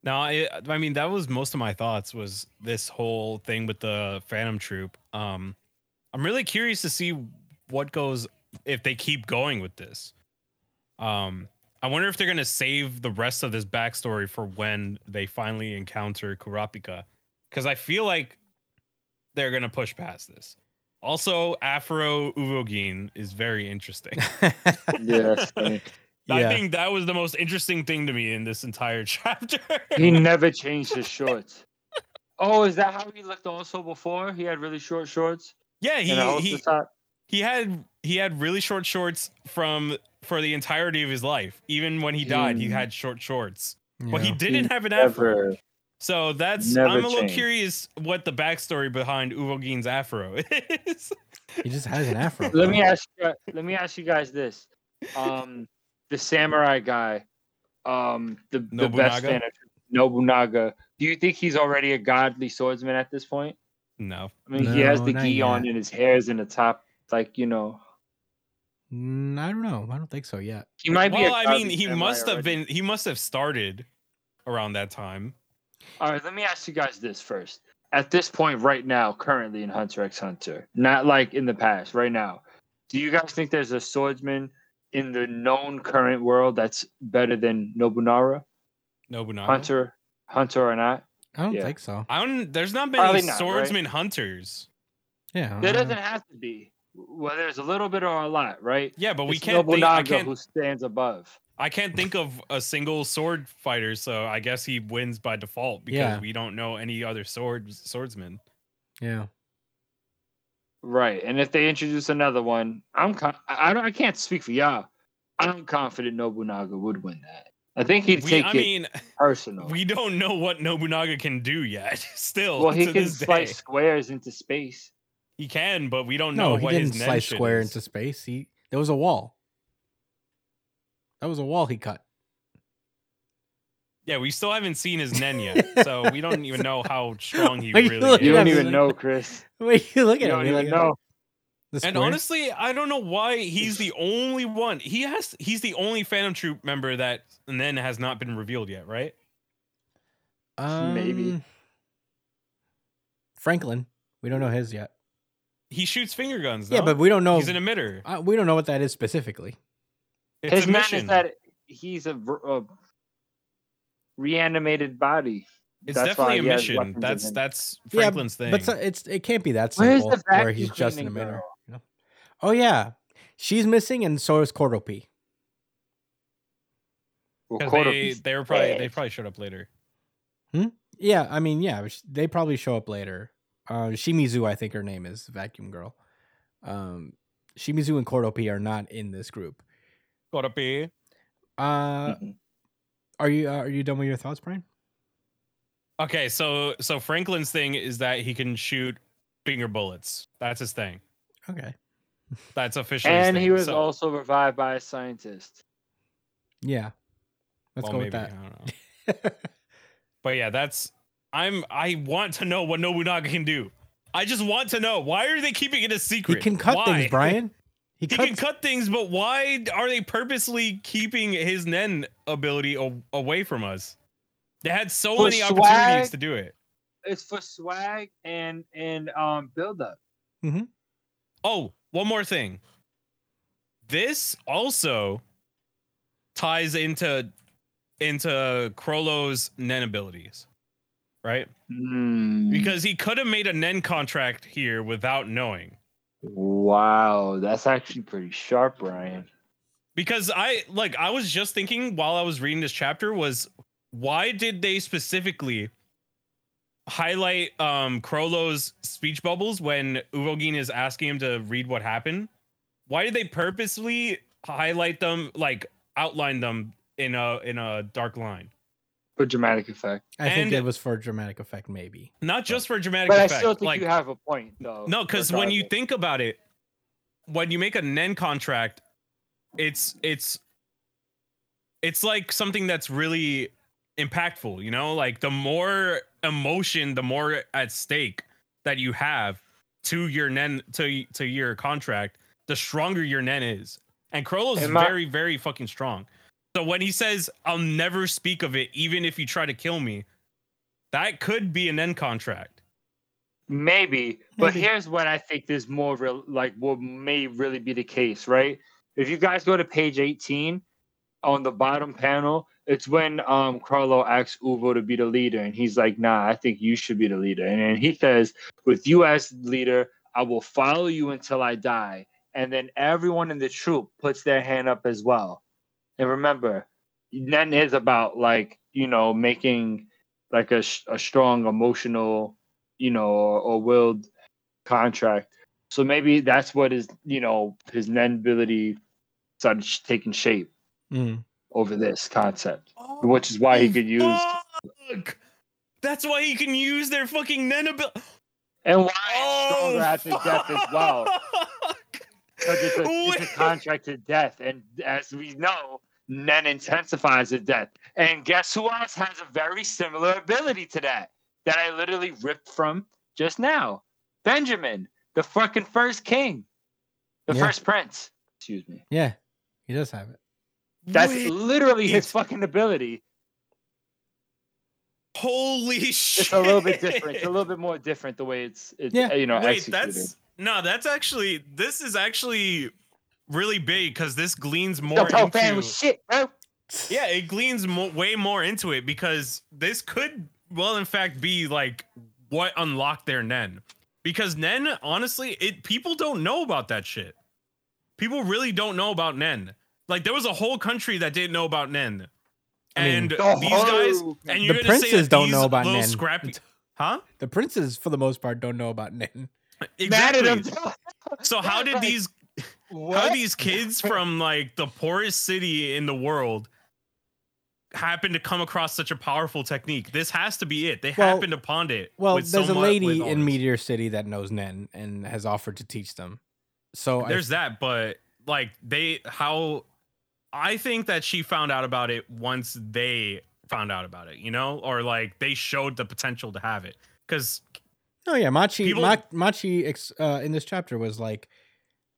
No, I, I mean that was most of my thoughts was this whole thing with the Phantom Troop. Um, I'm really curious to see what goes if they keep going with this. Um, I wonder if they're gonna save the rest of this backstory for when they finally encounter Kurapika, because I feel like they're gonna push past this. Also, Afro Uvogin is very interesting. Yeah. I Yeah. think that was the most interesting thing to me in this entire chapter. he never changed his shorts. Oh, is that how he looked also before? He had really short shorts yeah, he he he had he had really short shorts from for the entirety of his life. Even when he died, he Hmm. had short shorts. But he didn't have an afro. Never. So that's I'm a little curious what the backstory behind Uvo Uvogin's afro is. He just has an afro. Let me ask you. Let me ask you guys this: um, the samurai guy, um, the the best fan of Nobunaga. Do you think he's already a godly swordsman at this point? no. I mean, he has the not gi on and his hair's in the top, like you know. Mm, I don't know. I don't think so yet. He might be. Well, I mean, he must have already. been he must have started around that time. All right, let me ask you guys this first. At this point, right now, currently in Hunter x Hunter, not like in the past, right now, do you guys think there's a swordsman in the known current world that's better than Nobunaga, Nobunaga. Hunter, Hunter or not? I don't Yeah. think so. I don't there's not Probably many not, right? swordsman hunters. Yeah. There doesn't have to be. Well, there's a little bit or a lot, right? Yeah, but we It's can't think, I Nobunaga can't who stands above. I can't think of a single sword fighter, so I guess he wins by default because Yeah. we don't know any other sword swordsmen. Yeah. Right. And if they introduce another one, I'm con- I I don't I can't speak for y'all. I'm confident Nobunaga would win that. I think he'd We, take I it mean, personal. we don't know what Nobunaga can do yet. Still, well, he to can this slice day. squares into space. He can, but we don't know No, know he what didn't his slice square is. into space. He there was a wall. That was a wall he cut. Yeah, we still haven't seen his Nen yet, so we don't even know how strong he Why you really looking You is. at don't even know, Chris. Wait, you look at You at don't him. even know. And honestly, I don't know why he's the only one. He has he's the only Phantom Troop member that Nen has not been revealed yet, right? maybe. Um, Franklin. We don't know his yet. He shoots finger guns. Yeah, no? but we don't know. he's an emitter. uh, we don't know what that is specifically. It's His a mission. is that he's a, a reanimated body. It's That's definitely a mission. weapons in That's him. that's Yeah, Franklin's thing. But so- it's it can't be that Where's simple the where he's just an emitter. girl? Oh yeah, She's missing, and so is Koropi. Well, 'Cause Kodo they beats they were probably they probably showed up later. Hmm? Yeah, I mean, yeah, they probably show up later. Uh, Shimizu, I think her name is Vacuum Girl. Um, Shimizu and Koropi are not in this group. Gotta be. Uh, Mhm. are you uh, are you done with your thoughts, Brian? Okay, so so Franklin's thing is that he can shoot finger bullets. That's his thing. Okay. That's officially. his And he was So- also revived by a scientist. Yeah. Let's well, go maybe, with I don't know. that. But yeah, that's I'm I want to know what Nobunaga can do. I just want to know why are they keeping it a secret? he can cut Why? things, Brian. He, He cuts, can cut things, but why are they purposely keeping his Nen ability a- away from us? They had so For many opportunities to do it. It's for swag and and um build up. Oh, one more thing. This also ties into into Chrollo's Nen abilities, right? Hmm. Because he could have made a Nen contract here without knowing. wow, that's actually pretty sharp, Ryan. Because I like I was just thinking while I was reading this chapter was why did they specifically highlight um Chrollo's speech bubbles when Uvogin is asking him to read what happened? Why did they purposely highlight them like outline them in a in a dark line? For dramatic effect. I think it was for dramatic effect, maybe. Not just for dramatic effect. But I still think like you have a point though. No, because when you think about it, when you make a Nen contract, it's it's it's like something that's really impactful, you know? Like the more emotion, the more at stake that you have to your Nen to to your contract, the stronger your Nen is. And Chrollo's And my- very, very fucking strong. So when he says, I'll never speak of it, even if you try to kill me, that could be a Nen contract. Maybe, but Maybe. here's what I think is more real, like what may really be the case, right? If you guys go to page 18 on the bottom panel, it's when um Chrollo asks Uvo to be the leader, and he's like, "Nah, I think you should be the leader." And then he says, "With you as leader, I will follow you until I die." And then everyone in the troop puts their hand up as well. And remember, Nen is about like you know making like a, a strong emotional you know, or, or willed contract. So maybe that's what his, you know, his Nen ability started taking shape Mm. over this concept, which is why he could use. Fuck! That's why he can use their fucking Nen ability. And why Oh, it's stronger after death as well. Fuck! Because it's a, it's a contract to death. And as we know, Nen intensifies the death. And guess who else has a very similar ability to that? That I literally ripped from just now. Benjamin, the fucking first king, the Yeah. first prince. Excuse me. Yeah, he does have it. That's Wait, literally his fucking ability. holy shit! It's a little bit different. It's a little bit more different the way it's, it's Yeah. you know, Wait, executed. that's no, that's actually this is actually really big because this gleans The more Pope fan into was shit, bro. yeah, it gleans mo- way more into it because this could, well, in fact, be like what unlocked their Nen. Because Nen, honestly, it people don't know about that shit. People really don't know about Nen. Like there was a whole country that didn't know about Nen, I mean, and oh, these guys, and you're the gonna say princes that don't these know about Nen. scrappy, huh? The princes, for the most part, don't know about Nen. Exactly. So how did these how What? these kids from like the poorest city in the world happen to come across such a powerful technique? This has to be it. They Well- happen to pond it. Well, there's so a lady in. Meteor City that knows Nen and has offered to teach them. So I- There's that, but like they how I think that she found out about it once they found out about it, you know, or like they showed the potential to have it. Because Oh yeah, Machi People- Ma- Machi ex- uh, in this chapter was like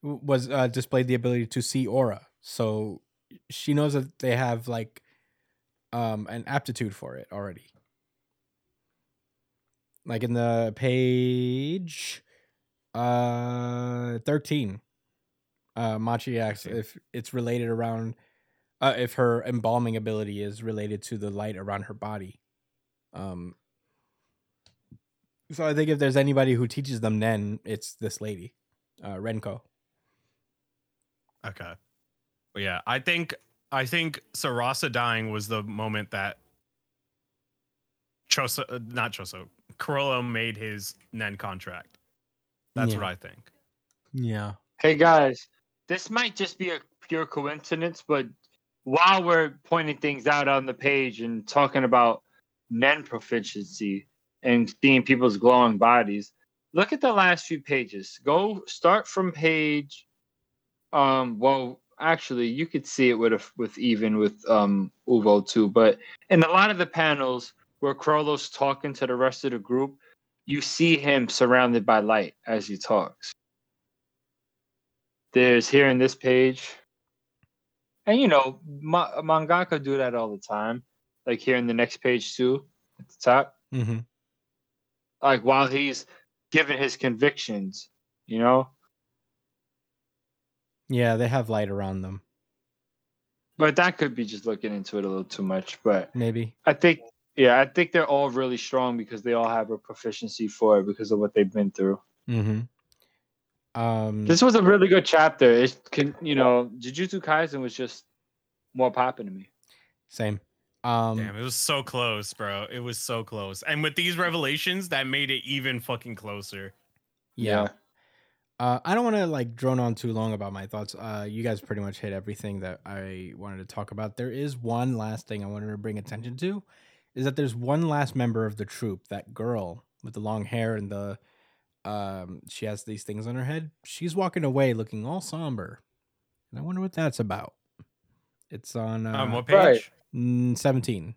was uh, displayed the ability to see aura. So she knows that they have like um an aptitude for it already. Like in the page uh 13 uh Machi asks if it's related around uh if her embalming ability is related to the light around her body. Um so I think if there's anybody who teaches them Nen, it's this lady, uh, Renko. Okay. But yeah, I think I think Sarasa dying was the moment that Choso, uh, not Choso, Chrollo made his Nen contract. That's Yeah. what I think. Yeah. Hey guys, this might just be a pure coincidence, but while we're pointing things out on the page and talking about Nen proficiency and seeing people's glowing bodies, look at the last few pages. Go start from page. Um, well, actually, you could see it with a, with even with um Uvo too, but in a lot of the panels where Chrollo's talking to the rest of the group, you see him surrounded by light as he talks there's here in this page and you know ma- mangaka do that all the time like here in the next page too at the top Mm-hmm. Like while he's given his convictions you know Yeah, they have light around them. but that could be just looking into it a little too much but Maybe. i think yeah i think they're all really strong because they all have a proficiency for it because of what they've been through Mm-hmm. Um. this was a really good chapter it can you know jujutsu kaisen was just more popping to me same. Um. Damn, it was so close, bro. It was so close. And with these revelations, that made it even fucking closer. Yeah. Uh, I don't want to like drone on too long about my thoughts. Uh, you guys pretty much hit everything that I wanted to talk about. There is one last thing I wanted to bring attention to, is that there's one last member of the troop, that girl with the long hair and the, um, she has these things on her head. She's walking away looking all somber, and I wonder what that's about. It's on uh, um, what page? right. Mm, seventeen.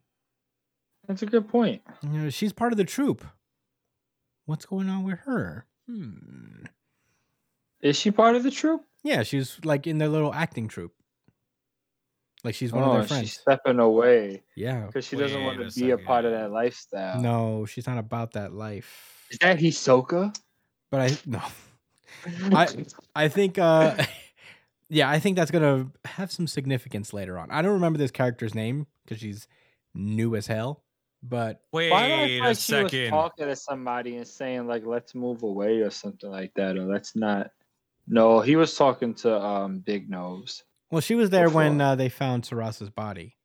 that's a good point You know, she's part of the troop. What's going on with her? Hmm. is she part of the troop Yeah, she's like in their little acting troupe. Like she's one oh, of their friends. she's stepping away Yeah. because she doesn't want to a be a part of that lifestyle. No, she's not about that life. Is that Hisoka? But I no. I I think uh yeah, I think that's gonna have some significance later on. I don't remember this character's name because she's new as hell. But Wait Why did I feel a she was talking to somebody and saying like "Let's move away" or something like that, or "Let's not"? No, he was talking to um Big Nose. well, she was there when uh, they found Sarasa's body.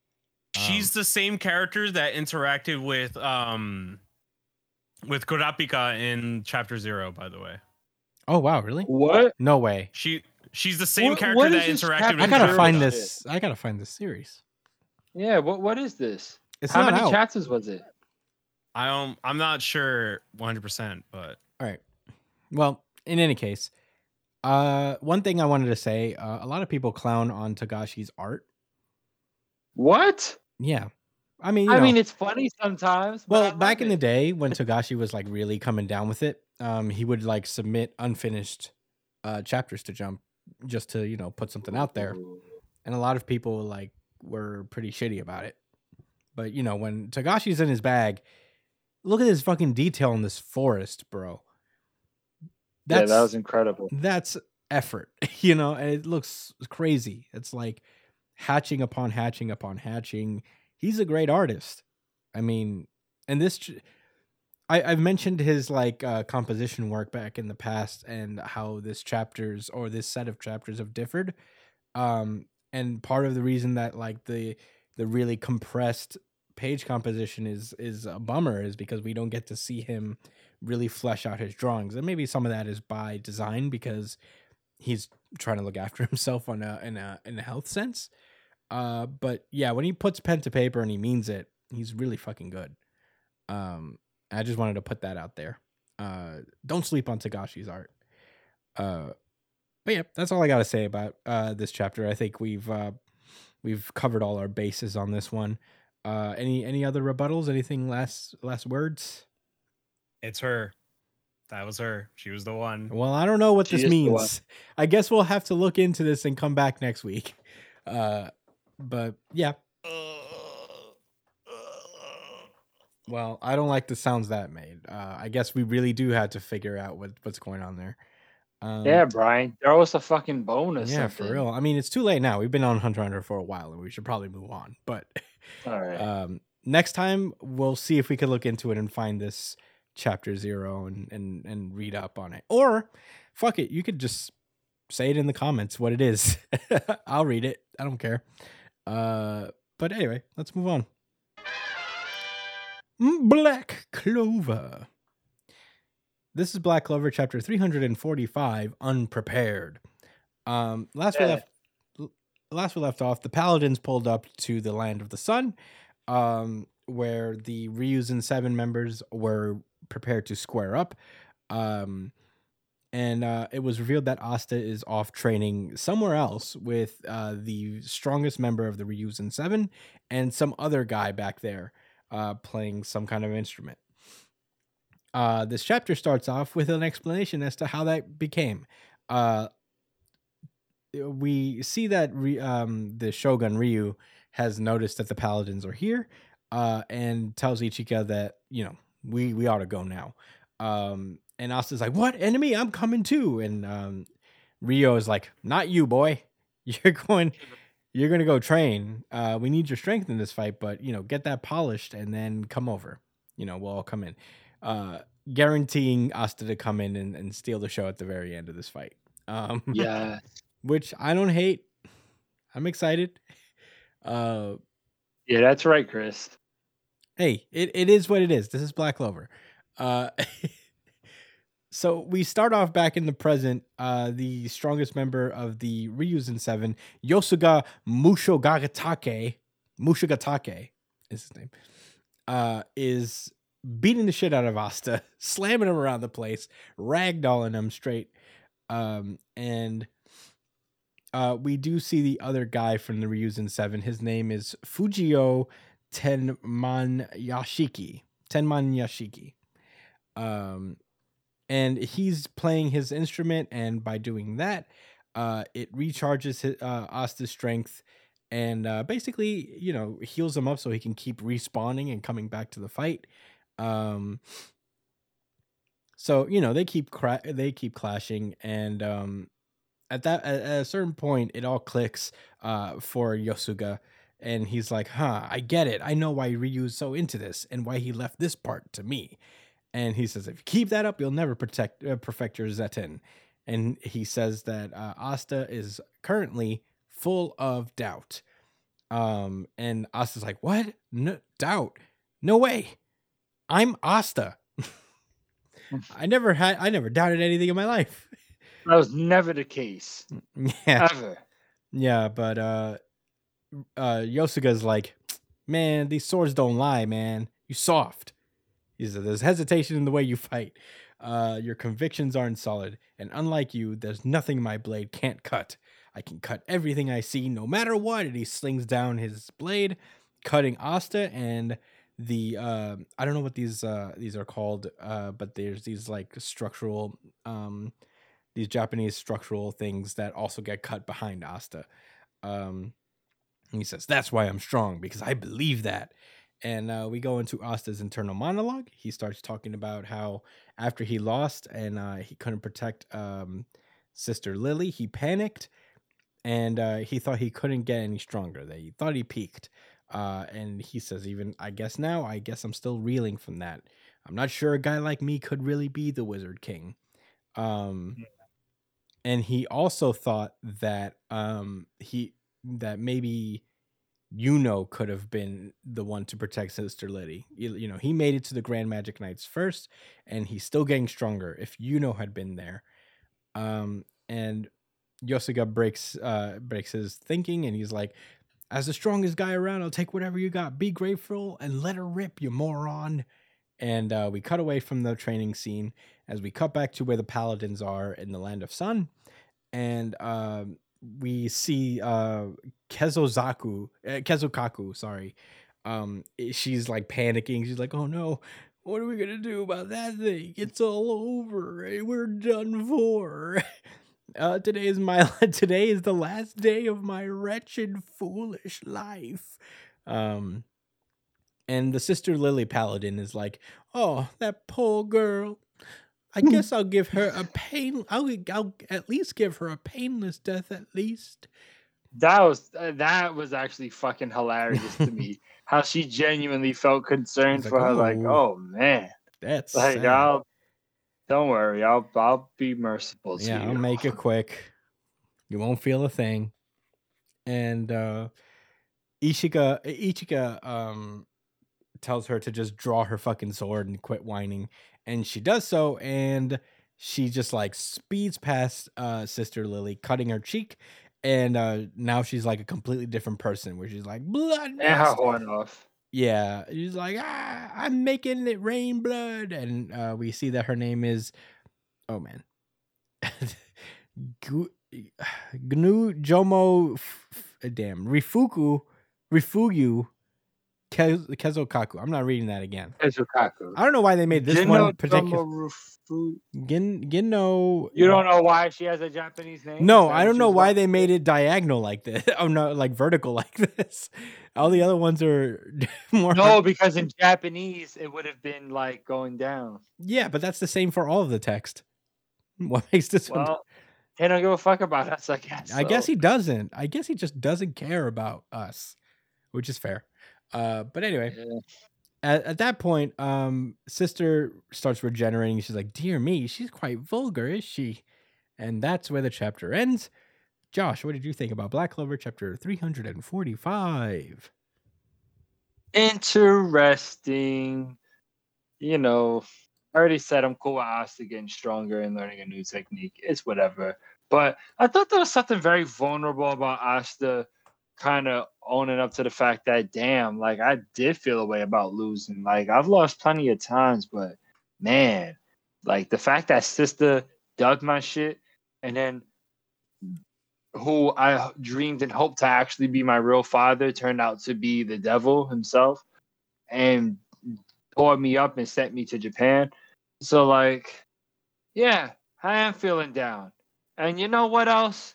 She's Um, the same character that interacted with um with Kurapika in chapter zero, by the way. Oh wow, really? What? No way. She she's the same What- character what that is this interacted chapter I gotta Zero find shit. this. I gotta find this series. Yeah. What? What is this? It's How many out. chapters was it? I don't I'm not sure 100%, but All right. Well, in any case, uh, one thing I wanted to say: uh, a lot of people clown on Togashi's art. What? Yeah, I mean, you I know, mean, it's funny sometimes. well, love back in the day when Togashi was like really coming down with it, um, he would like submit unfinished uh chapters to Jump just to you know put something out there, mm-hmm. and a lot of people like were pretty shitty about it. But you know, when Togashi's in his bag, look at this fucking detail in this forest, bro. yeah, that was incredible. that's effort, you know, and it looks crazy. It's like hatching upon hatching upon hatching. He's a great artist. I mean, and this, I, I've mentioned his like uh, composition work back in the past and how this chapters or this set of chapters have differed. Um, and part of the reason that like the the really compressed page composition is is a bummer is because we don't get to see him really flesh out his drawings. And maybe some of that is by design because he's trying to look after himself on a in a in a health sense. Uh, but yeah, when he puts pen to paper and he means it, he's really fucking good. Um, I just wanted to put that out there. Uh, don't sleep on Togashi's art. Uh, but yeah, that's all I got to say about uh this chapter. I think we've uh we've covered all our bases on this one. Uh, any any other rebuttals? Anything last last words? it's her. That was her. She was the one. Well, I don't know what She this is the one. means. I guess we'll have to look into this and come back next week. Uh, but yeah, well, I don't like the sounds that made. Uh, I guess we really do have to figure out what what's going on there. Um, Yeah, Brian, throw us a fucking bonus. yeah, for real. I mean, it's too late now. We've been on Hunter Hunter for a while, and we should probably move on. But All right. um, next time, we'll see if we could look into it and find this chapter zero and and and read up on it. Or, fuck it, you could just say it in the comments what it is. I'll read it. I don't care. Uh, but anyway, let's move on. Black Clover. This is Black Clover, chapter 345, Unprepared. Um, last we left last we left off, the paladins pulled up to the land of the sun, um, where the Ryuzen seven members were prepared to square up. Um, and uh, it was revealed that Asta is off training somewhere else with uh, the strongest member of the Ryuzen Seven and some other guy back there uh, playing some kind of instrument. Uh, this chapter starts off with an explanation as to how that became. Uh, we see that um, the Shogun Ryu has noticed that the paladins are here uh, and tells Ichika that, you know, we, we ought to go now. Um, and Asta's like, "What enemy? I'm coming too." And um, Rio is like, "Not you, boy. You're going. You're gonna go train. Uh, we need your strength in this fight, but you know, get that polished and then come over. You know, we'll all come in." Uh, guaranteeing Asta to come in and, and steal the show at the very end of this fight. Um, Yeah. which I don't hate. I'm excited. Uh, Yeah, that's right, Chris. hey, it, it is what it is. This is Black Clover. Uh, so we start off back in the present. Uh, the strongest member of the Ryuzen Seven, Yosuga Mushogatake, Mushogatake is his name, uh, is beating the shit out of Asta, slamming him around the place, ragdolling him straight. Um, and uh, we do see the other guy from the Ryuzen Seven. His name is Fujio Tenman Yashiki. Tenman Yashiki. Um, and he's playing his instrument, and by doing that, uh, it recharges his, uh, Asta's strength and uh, basically, you know, heals him up so he can keep respawning and coming back to the fight. Um, so you know they keep cra- they keep clashing, and um, at that at, a certain point, it all clicks uh, for Yosuga and he's like, "Huh, I get it. I know why Ryu's so into this and why he left this part to me." And he says, "If you keep that up, you'll never protect uh, perfect your Zetten." And he says that uh, Asta is currently full of doubt. Um, and Asta's like, "What? No doubt? No way. I'm Asta. I never had. I never doubted anything in my life." That was never the case. yeah. Ever. Yeah, but uh uh Yosuga's like, man, these swords don't lie, man. You soft. He said, there's hesitation in the way you fight. Uh your convictions aren't solid, and unlike you, there's nothing my blade can't cut. I can cut everything I see, no matter what. And he slings down his blade, cutting Asta and the uh, I don't know what these uh these are called, uh, but there's these like structural um these Japanese structural things that also get cut behind Asta. Um, he says, That's why I'm strong, because I believe that. And uh, we go into Asta's internal monologue. He starts talking about how after he lost and uh, he couldn't protect um, Sister Lily, he panicked and uh, he thought he couldn't get any stronger. That he thought he peaked. Uh, and he says, even I guess now, I guess I'm still reeling from that. I'm not sure a guy like me could really be the Wizard King. Um, and he also thought that um he that maybe Yuno could have been the one to protect Sister Lily. You, you know, he made it to the Grand Magic Knights first, and he's still getting stronger. If Yuno had been there, um, and Yosuga breaks uh breaks his thinking, and he's like, "As the strongest guy around, I'll take whatever you got. Be grateful and let her rip, you moron." And uh, we cut away from the training scene as we cut back to where the paladins are in the land of sun and um, we see uh, kezozaku uh, kezokaku sorry um, she's like panicking she's like oh no what are we gonna do about that thing? It's all over eh, we're done for. Uh, today is my today is the last day of my wretched foolish life. Um and the sister lily paladin is like oh that poor girl I guess I'll give her a pain. I'll, I'll at least give her a painless death. At least. That was uh, that was actually fucking hilarious to me. How she genuinely felt concerned He's for like, her, like, "Oh." oh man, That's like sad. I'll don't worry, I'll I'll be merciful yeah. you. I'll make it quick. You won't feel a thing. And uh Ishika Ichika um tells her to just draw her fucking sword and quit whining. And she does so, and she just like speeds past uh sister Lily, cutting her cheek. And uh now she's like a completely different person where she's like blood. Off. Yeah, she's like, ah, I'm making it rain blood, and uh, we see that her name is, oh man, Gu- Gnu Jomo, f- f- damn, Rifuku, Rifugu, Ke- Kezokaku. I'm not reading that again. Izukaku. I don't know why they made this Jinno one particular. Tomorufu- Gin Ginno. You don't know why she has a Japanese name? No, I don't know why about they made it diagonal like this. Oh no, like vertical like this. All the other ones are more. No, because in Japanese it would have been like going down. Yeah, but that's the same for all of the text. What makes this one? Well, they don't give a fuck about us, I guess. I guess he doesn't. I guess he just doesn't care about us, which is fair. Uh, but anyway, Yeah. at, at that point, um, sister starts regenerating. She's like, "Dear me, she's quite vulgar, is she?" And that's where the chapter ends. Josh, what did you think about Black Clover chapter three hundred and forty-five? Interesting. You know, I already said I'm cool with Asta getting stronger and learning a new technique. It's whatever. But I thought there was something very vulnerable about Asta kind of owning up to the fact that, damn, like I did feel a way about losing. Like I've lost plenty of times, but man, like the fact that sister dug my shit and then who I dreamed and hoped to actually be my real father turned out to be the devil himself and tore me up and sent me to Japan. So like, yeah, I am feeling down. And you know what else?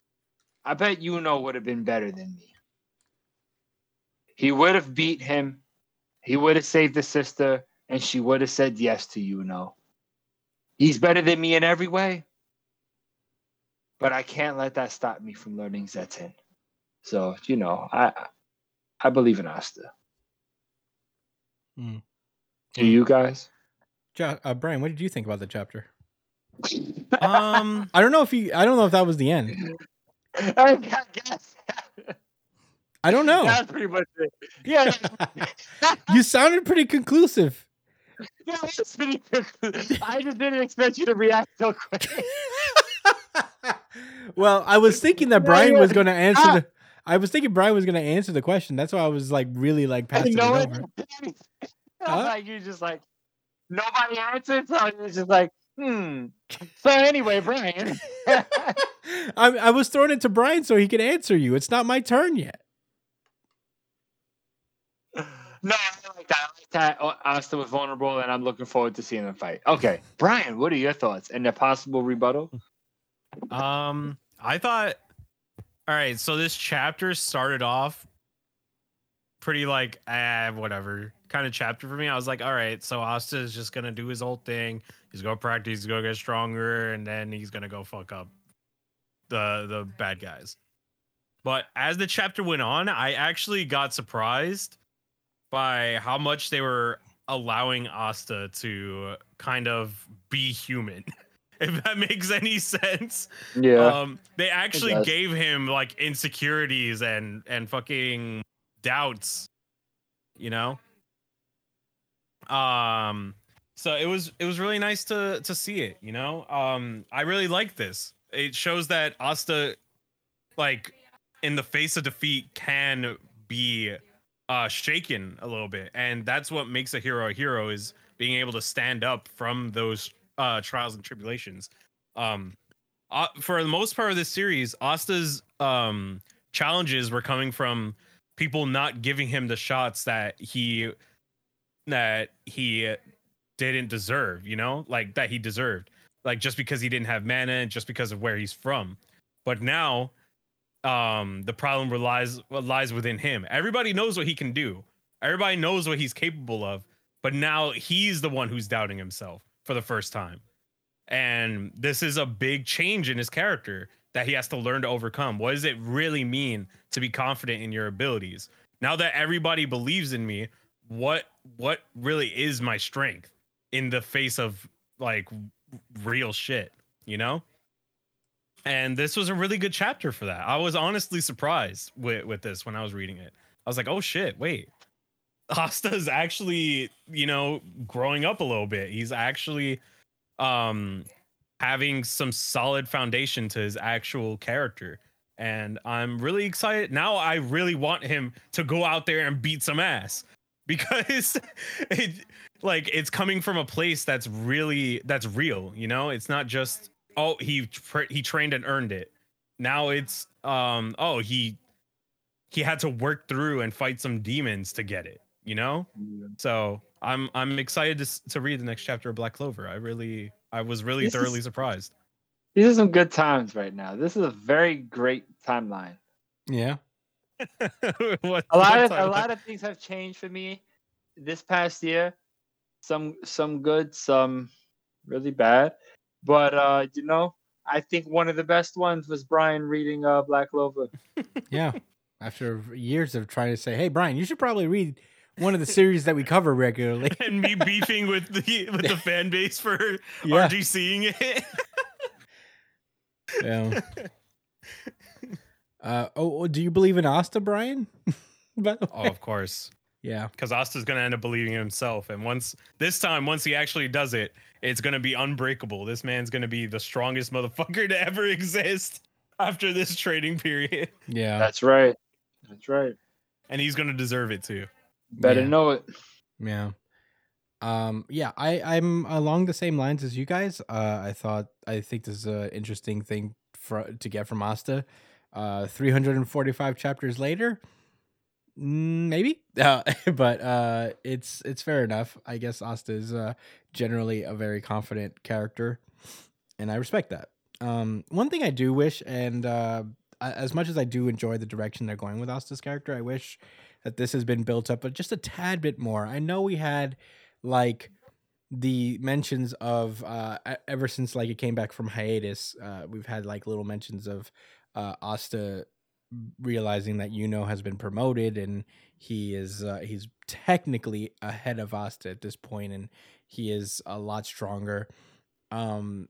I bet Yuno would have been better than me. He would have beat him. He would have saved the sister, and she would have said yes to Yuno. He's better than me in every way. But I can't let that stop me from learning Zetten. So, you know, I I believe in Asta. Hmm. Do you guys? Jo- uh, Brian, what did you think about the chapter? Um, I don't know if he. I don't know if that was the end. I guess. I don't know. That's pretty much it. Yeah, you sounded pretty conclusive. yeah, that's pretty. I just didn't expect you to react so quick. well, I was thinking that Brian was going to answer Ah. the. I was thinking Brian was going to answer the question. That's why I was like really like passing it over. Huh? Like you're just like nobody answered, so I was just like hmm. So anyway, Brian. I, I was throwing it to Brian so he could answer you. It's not my turn yet. No, I like that. I like that. Oh, Asta was vulnerable, and I'm looking forward to seeing them fight. Okay, Brian, what are your thoughts and the possible rebuttal? um, I thought, all right, so this chapter started off pretty like, ah, whatever kind of chapter for me. I was like, all right, so Asta is just gonna do his old thing. He's gonna practice. He's gonna get stronger, and then he's gonna go fuck up the the bad guys. But as the chapter went on, I actually got surprised by how much they were allowing Asta to kind of be human. If that makes any sense. Yeah, Um they actually gave him like insecurities and and fucking doubts, you know? Um so it was it was really nice to to see it, you know? Um I really like this. It shows that Asta like in the face of defeat can be uh shaken a little bit. And that's what makes a hero a hero is being able to stand up from those uh trials and tribulations. Um uh, for the most part of this series asta's um challenges were coming from people not giving him the shots that he that he didn't deserve you know like that he deserved. Like just because he didn't have mana and just because of where he's from. But now um the problem relies lies within him. Everybody knows what he can do. Everybody knows what he's capable of but now he's the one who's doubting himself for the first time. And this is a big change in his character that he has to learn to overcome. What does it really mean to be confident in your abilities? Now that everybody believes in me what what really is my strength in the face of like real shit you know and this was a really good chapter for that. I was honestly surprised with with this when I was reading it. I was like, "Oh shit, wait." Asta's actually, you know, growing up a little bit. He's actually um having some solid foundation to his actual character. And I'm really excited. Now I really want him to go out there and beat some ass because it like it's coming from a place that's really that's real, you know? It's not just oh, he tra- he trained and earned it. Now it's um oh, he he had to work through and fight some demons to get it, you know? So, I'm I'm excited to to read the next chapter of Black Clover. I really I was really This is- thoroughly surprised. These are some good times right now. This is a very great timeline. Yeah. what, A lot what of a lot of things have changed for me this past year. Some some good, some really bad. But uh, you know, I think one of the best ones was Brian reading uh Black Clover. Yeah. After years of trying to say, hey, Brian, you should probably read one of the series that we cover regularly. and me beefing with the with the fan base for Yeah. RGCing it. Yeah. Uh, oh, oh, do you believe in Asta, Brian? By the oh, of course. Yeah. Because Asta's gonna end up believing in himself. And once this time, once he actually does it, it's gonna be unbreakable. This man's gonna be the strongest motherfucker to ever exist after this trading period. Yeah. That's right. That's right. And he's gonna deserve it too. Better Yeah. know it. Yeah. Um, yeah, I, I'm along the same lines as you guys. Uh, I thought, I think this is an interesting thing for to get from Asta. Uh, 345 chapters later, mm, maybe, uh, but uh, it's it's fair enough. I guess Asta is uh, generally a very confident character, and I respect that. Um, one thing I do wish, and uh, as much as I do enjoy the direction they're going with Asta's character, I wish that this has been built up, but just a tad bit more. I know we had like the mentions of uh ever since like it came back from hiatus, uh we've had like little mentions of uh Asta realizing that Yuno has been promoted and he is uh he's technically ahead of Asta at this point and he is a lot stronger. Um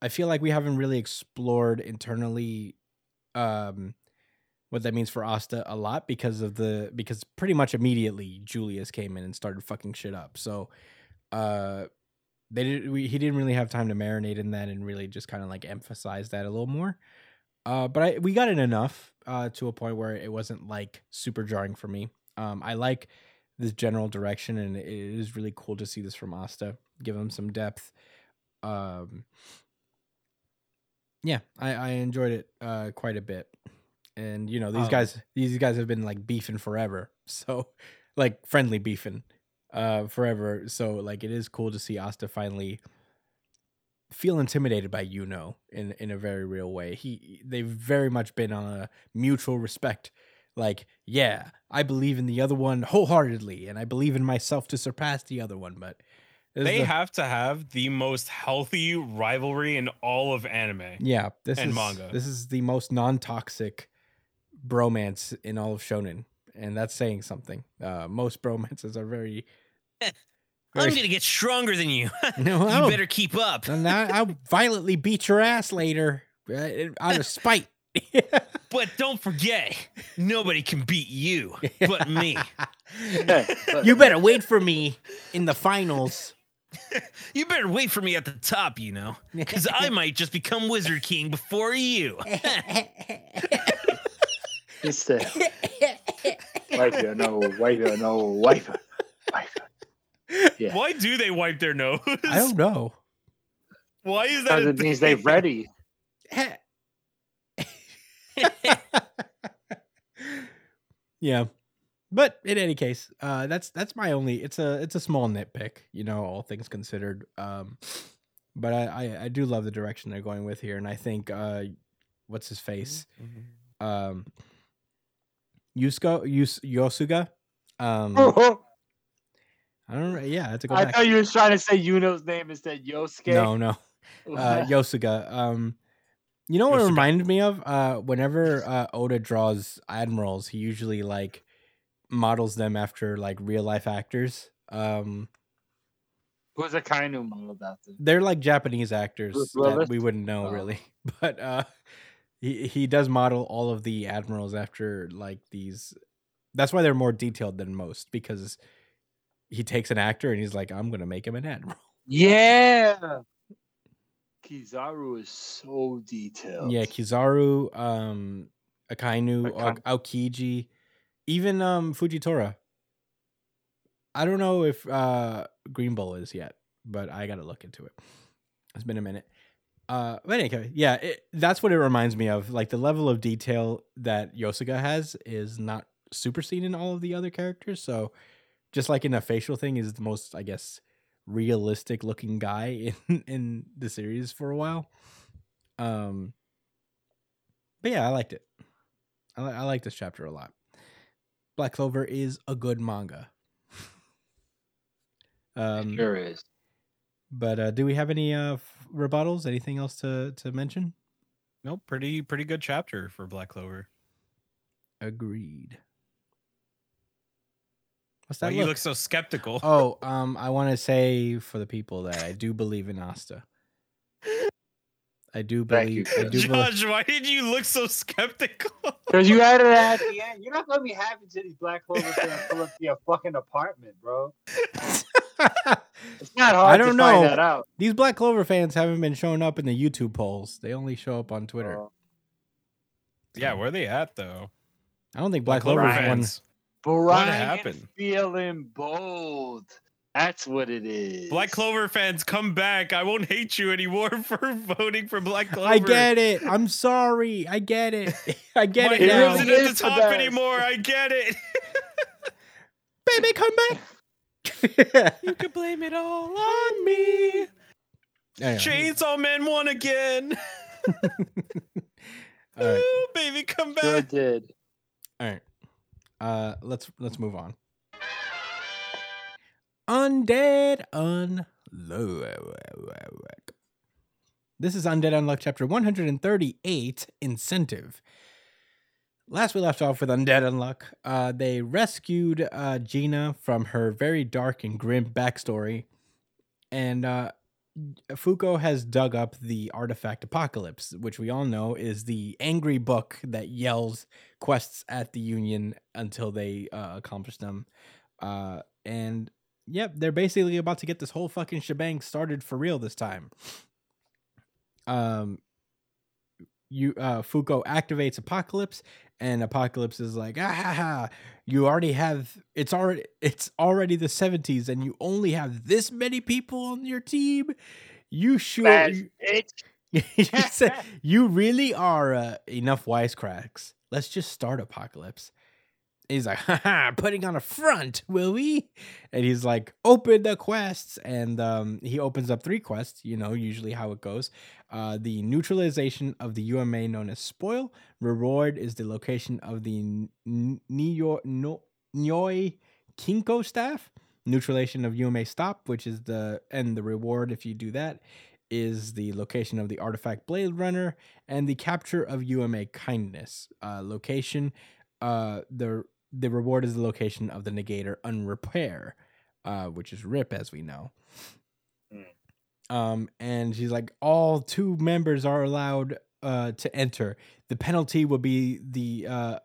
I feel like we haven't really explored internally um what that means for Asta a lot because of the because pretty much immediately Julius came in and started fucking shit up. So uh they did we, he didn't really have time to marinate in that and really just kind of like emphasize that a little more. Uh but I we got it enough uh to a point where it wasn't like super jarring for me. Um I like this general direction and it is really cool to see this from Asta. Give him some depth. Um yeah, I, I enjoyed it uh quite a bit. And you know these Um, guys these guys have been like beefing forever. So like friendly beefing uh forever. So like it is cool to see asta finally feel intimidated by you know in in a very real way. He they've very much been on a mutual respect like yeah i believe in the other one wholeheartedly and i believe in myself to surpass the other one but They the- have to have the most healthy rivalry in all of anime. yeah this and is manga. this is the most non-toxic bromance in all of shonen and that's saying something uh most bromances are very I'm gonna get stronger than you. no you better keep up. I, i'll violently beat your ass later uh, out of spite But don't forget, nobody can beat you but me. you better wait for me in the finals You better wait for me at the top, you know, because I might just become Wizard King before you. He said, "Wipe your nose, wipe your nose, wipe wipe. Yeah, Why do they wipe their nose? i don't know Why is that? because it means they're ready. yeah. But in any case uh that's that's my only it's a it's a small nitpick you know all things considered. Um but i i, I do love the direction they're going with here and i think uh what's his face? Um Yusuko Yus, Yosuga? Um i don't know yeah i have to go I back. thought you were trying to say Yuno's name instead. Yosuke. no no. Uh Yosuga. Um you know what it reminded me of? Uh whenever uh Oda draws admirals, he usually like models them after like real life actors. Um Who's Akainu modeled after? They're like Japanese actors that we wouldn't know Oh. really, but uh, he he does model all of the admirals after like these. That's why they're more detailed than most because he takes an actor and he's like, I'm gonna make him an admiral. Yeah. Kizaru is so detailed. Yeah, Kizaru, um, Akainu, Akai- Ao- Aokiji, even um Fujitora. I don't know if uh Green Bull is yet, but I gotta look into it. It's been a minute. Uh, but anyway, yeah, it, that's what it reminds me of. Like the level of detail that Yosuga has is not super seen in all of the other characters. So, just like in a facial thing, is the most, I guess, realistic looking guy in in the series for a while. Um, but yeah, I liked it. I, li- I like this chapter a lot. Black Clover is a good manga. um, sure is. but uh, do we have any uh, rebuttals? Anything else to to mention? Nope, pretty pretty good chapter for Black Clover. Agreed. What's Why that you look? look so skeptical? oh, um, I want to say for the people that I do believe in Asta. I do Thank you, believe. I do believe. Judge, why did you look so skeptical? Because you added it at the end. You're not gonna be happy to these Black Clover fans pull up to your fucking apartment, bro. It's not hard I don't to know. find that out. These Black Clover fans haven't been showing up in the YouTube polls. They only show up on Twitter. bro. yeah, where are they at though? I don't think Black Clover Clover's one. fans. Brian happened? feeling bold. That's what it is. Black Clover fans, come back! I won't hate you anymore for voting for Black Clover. I get it. I'm sorry. I get it. I get My it It now. isn't at the the top best. anymore. I get it. Baby, come back. You can blame it all on me. Chainsaw Man won again. all right. Ooh, baby, come back. Sure did. All right. Uh let's let's move on. Undead Unluck. This is Undead Unluck chapter 138 Incentive. Last we left off with Undead Unluck. Uh, they rescued uh, Gina from her very dark and grim backstory. And uh, Fuko has dug up the artifact Apocalypse, which we all know is the angry book that yells quests at the Union until they uh, accomplish them. Uh, and yep, they're basically about to get this whole fucking shebang started for real this time. Um, you uh, Fuko activates Apocalypse, and Apocalypse is like, ah, ha, ha, you already have it's already it's already the seventies, and you only have this many people on your team. You sure? You- you, said, you really are uh, enough wisecracks. Let's just start Apocalypse. He's like, haha, putting on a front, will we? And he's like, open the quests. And um, he opens up three quests, you know, usually how it goes. Uh, the neutralization of the UMA known as Spoil. Reward is the location of the Nyoi Kinko staff. Neutralization of UMA Stop, which is the, and the reward if you do that is the location of the artifact Blade Runner and the capture of UMA Kindness. Uh, location, uh, the the reward is the location of the negator Unrepair, uh, which is RIP as we know. Um, and she's like, all two members are allowed uh, to enter. The penalty will be the uh,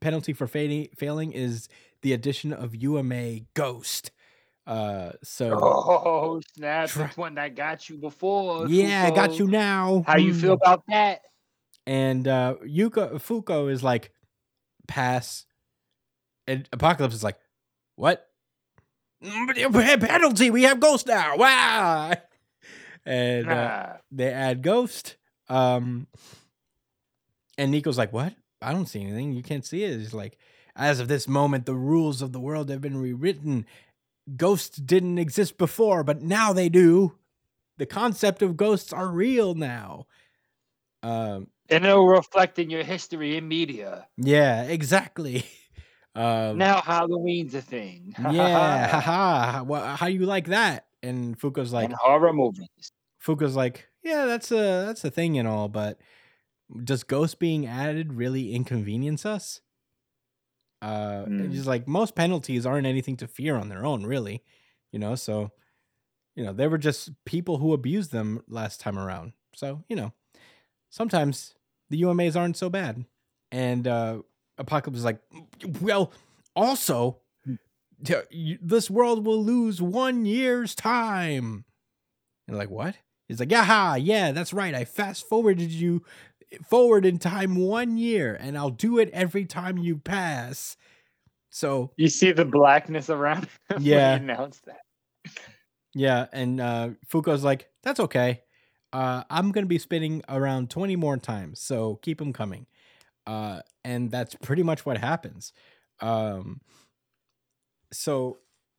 penalty for failing failing is the addition of UMA Ghost. Uh, so Oh snap! Try- This one that got you before. yeah, I got you now. How you Hmm. feel about that? And uh Yuka Fuko is like, pass. And Apocalypse is like, what? "Mm, Penalty, we have Ghost now. Wow. And uh, they add Ghost. Um and Nico's like, What? I don't see anything. You can't see it. He's like, as of this moment, the rules of the world have been rewritten. Ghosts didn't exist before, but now they do. The concept of ghosts are real now. Um, And it'll reflect in your history in media. yeah, exactly. Um, now Halloween's a thing. yeah, haha. Wha- How you like that? And Fuko's like, and horror movies. Fuko's like, yeah, that's a that's a thing and all, but does ghost being added really inconvenience us? Uh, Mm. he's like, most penalties aren't anything to fear on their own, really, you know. So you know, they were just people who abused them last time around. So, you know, sometimes the UMAs aren't so bad. And uh Apocalypse is like, well, also, this world will lose one year's time. And like, what? He's like, yeah, yeah, that's right. I fast forwarded you forward in time one year, and I'll do it every time you pass. So You see the blackness around him when he Yeah. announced that. Yeah, and uh Fuko's like, "That's okay. Uh I'm going to be spinning around 20 more times, so keep them coming." Uh and that's pretty much what happens. Um so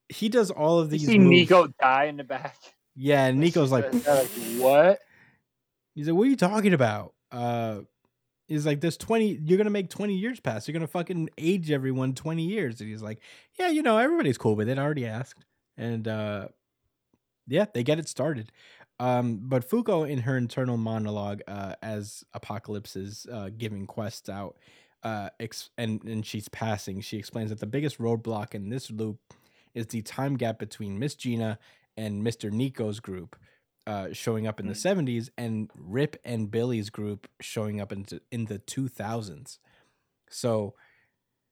he does all of You these see moves. Nico die in the back. Yeah, and Nico's like, like, what? he's like, "What are you talking about?" Uh He's like, "There's 20. You're gonna make 20 years pass. You're gonna fucking age everyone 20 years." And he's like, "Yeah, you know, everybody's cool with it. I already asked." And uh yeah, they get it started. Um, but Fuko, in her internal monologue, uh, as Apocalypse is uh, giving quests out, uh, ex- and and she's passing, she explains that the biggest roadblock in this loop is the time gap between Miss Gina and Mister Nico's group, uh, showing up in the '70s, and Rip and Billy's group showing up in in the 2000s. So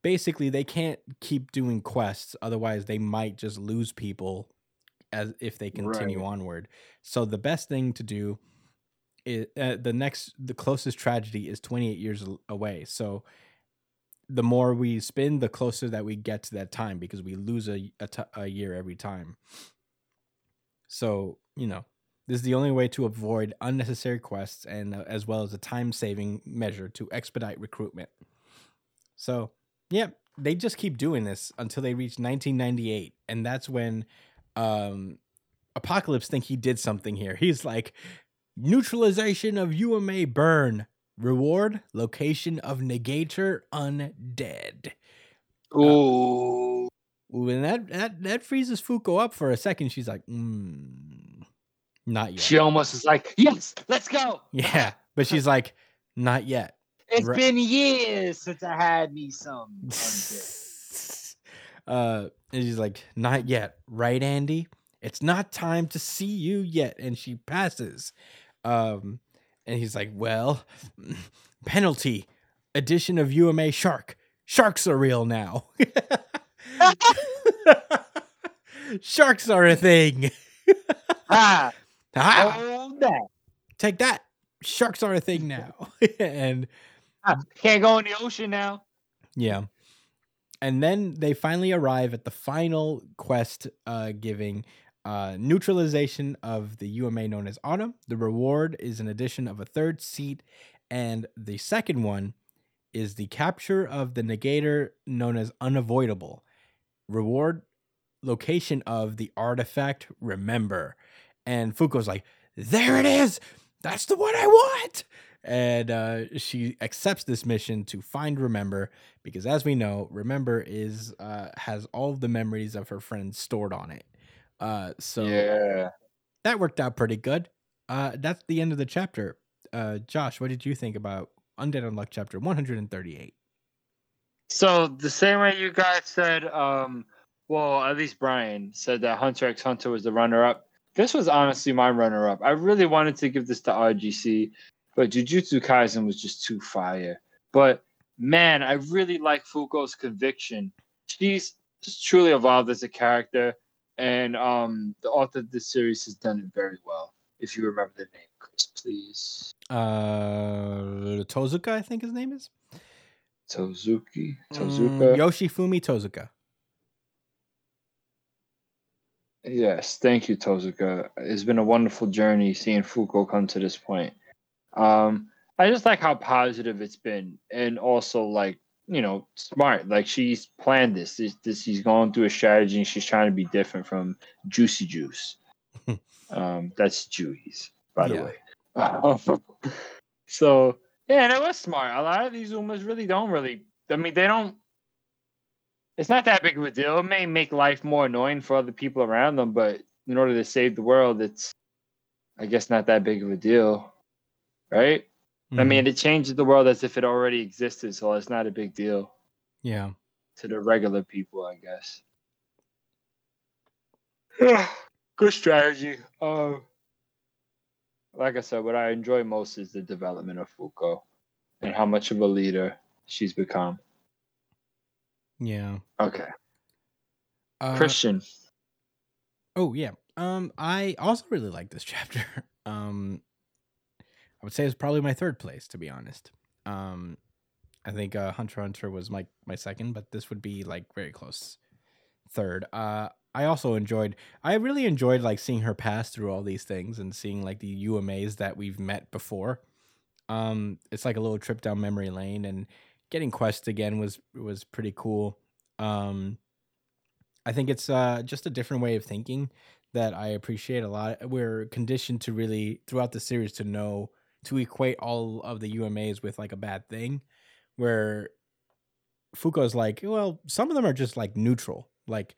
basically, they can't keep doing quests, otherwise they might just lose people as if they continue Right. onward. So the best thing to do is uh, the next the closest tragedy is 28 years away. So the more we spin, the closer that we get to that time because we lose a a, t- a year every time. So you know this is the only way to avoid unnecessary quests and uh, as well as a time saving measure to expedite recruitment. So yeah, they just keep doing this until they reach 1998, and that's when um Apocalypse think he did something here. He's like neutralization of UMA burn. Reward location of negator undead. Ooh. Ooh, and that that that freezes Fuko up for a second. She's like, mm, not yet. She almost is like, yes, let's go. yeah, but she's like, not yet. It's Right. been years since I had me some. undead." uh, and she's like, not yet, right, Andy? It's not time to see you yet. And she passes. Um, and he's like, well, penalty, addition of UMA shark. Sharks are real now. Sharks are a thing. ah, Ah, hold that. take that. Sharks are a thing now. and Ah, Can't go in the ocean now. Yeah. And then they finally arrive at the final quest uh, giving uh, neutralization of the UMA known as Autumn. The reward is an addition of a third seat. And the second one is the capture of the negator known as Unavoidable. Reward location of the artifact Remember. And Fuko's like, there it is. That's the one I want. And uh, she accepts this mission to find Remember because, as we know, Remember is uh, has all the memories of her friends stored on it. Uh, so yeah. that worked out pretty good. Uh, that's the end of the chapter. Uh, Josh, what did you think about Undead Unluck chapter 138? So the same way you guys said, um, well, at least Brian said that Hunter x Hunter was the runner-up. This was honestly my runner-up. I really wanted to give this to RGC, but Jujutsu Kaisen was just too fire. But man, I really like Fuko's conviction. She's just truly evolved as a character, and um, the author of this series has done it very well. If you remember the name, Chris, please. Uh, Tozuka, I think his name is. Tozuki, Mm, Tozuka. Yoshifumi Tozuka. Yes, thank you, Tozuka. It's been a wonderful journey seeing Fuko come to this point. Um, I just like how positive it's been, and also like you know smart. Like she's planned this. This, this she's going through a strategy. and She's trying to be different from Juicy Juice. um, that's Juice, by the Yeah. way. so yeah, and it was smart. A lot of these Umas really don't really. I mean, they don't it's not that big of a deal. It may make life more annoying for other people around them, but in order to save the world, it's I guess not that big of a deal. Right? I Mhm. mean, it changes the world as if it already existed, so it's not a big deal yeah. to the regular people, I guess. Good strategy. Uh, like I said, what I enjoy most is the development of Fuko and how much of a leader she's become. Yeah. Okay, Uh, Christian. Oh yeah. Um, I also really like this chapter. Um, I would say it's probably my third place to be honest. Um, I think uh, Hunter Hunter was my my second, but this would be like very close third. Uh, I also enjoyed. I really enjoyed like seeing her pass through all these things and seeing like the UMAs that we've met before. Um, it's like a little trip down memory lane, and getting quests again was was pretty cool. Um, I think it's uh, just a different way of thinking that I appreciate a lot. We're conditioned to really throughout the series to know to equate all of the UMAs with like a bad thing, where Fuko's like, well, some of them are just like neutral. Like,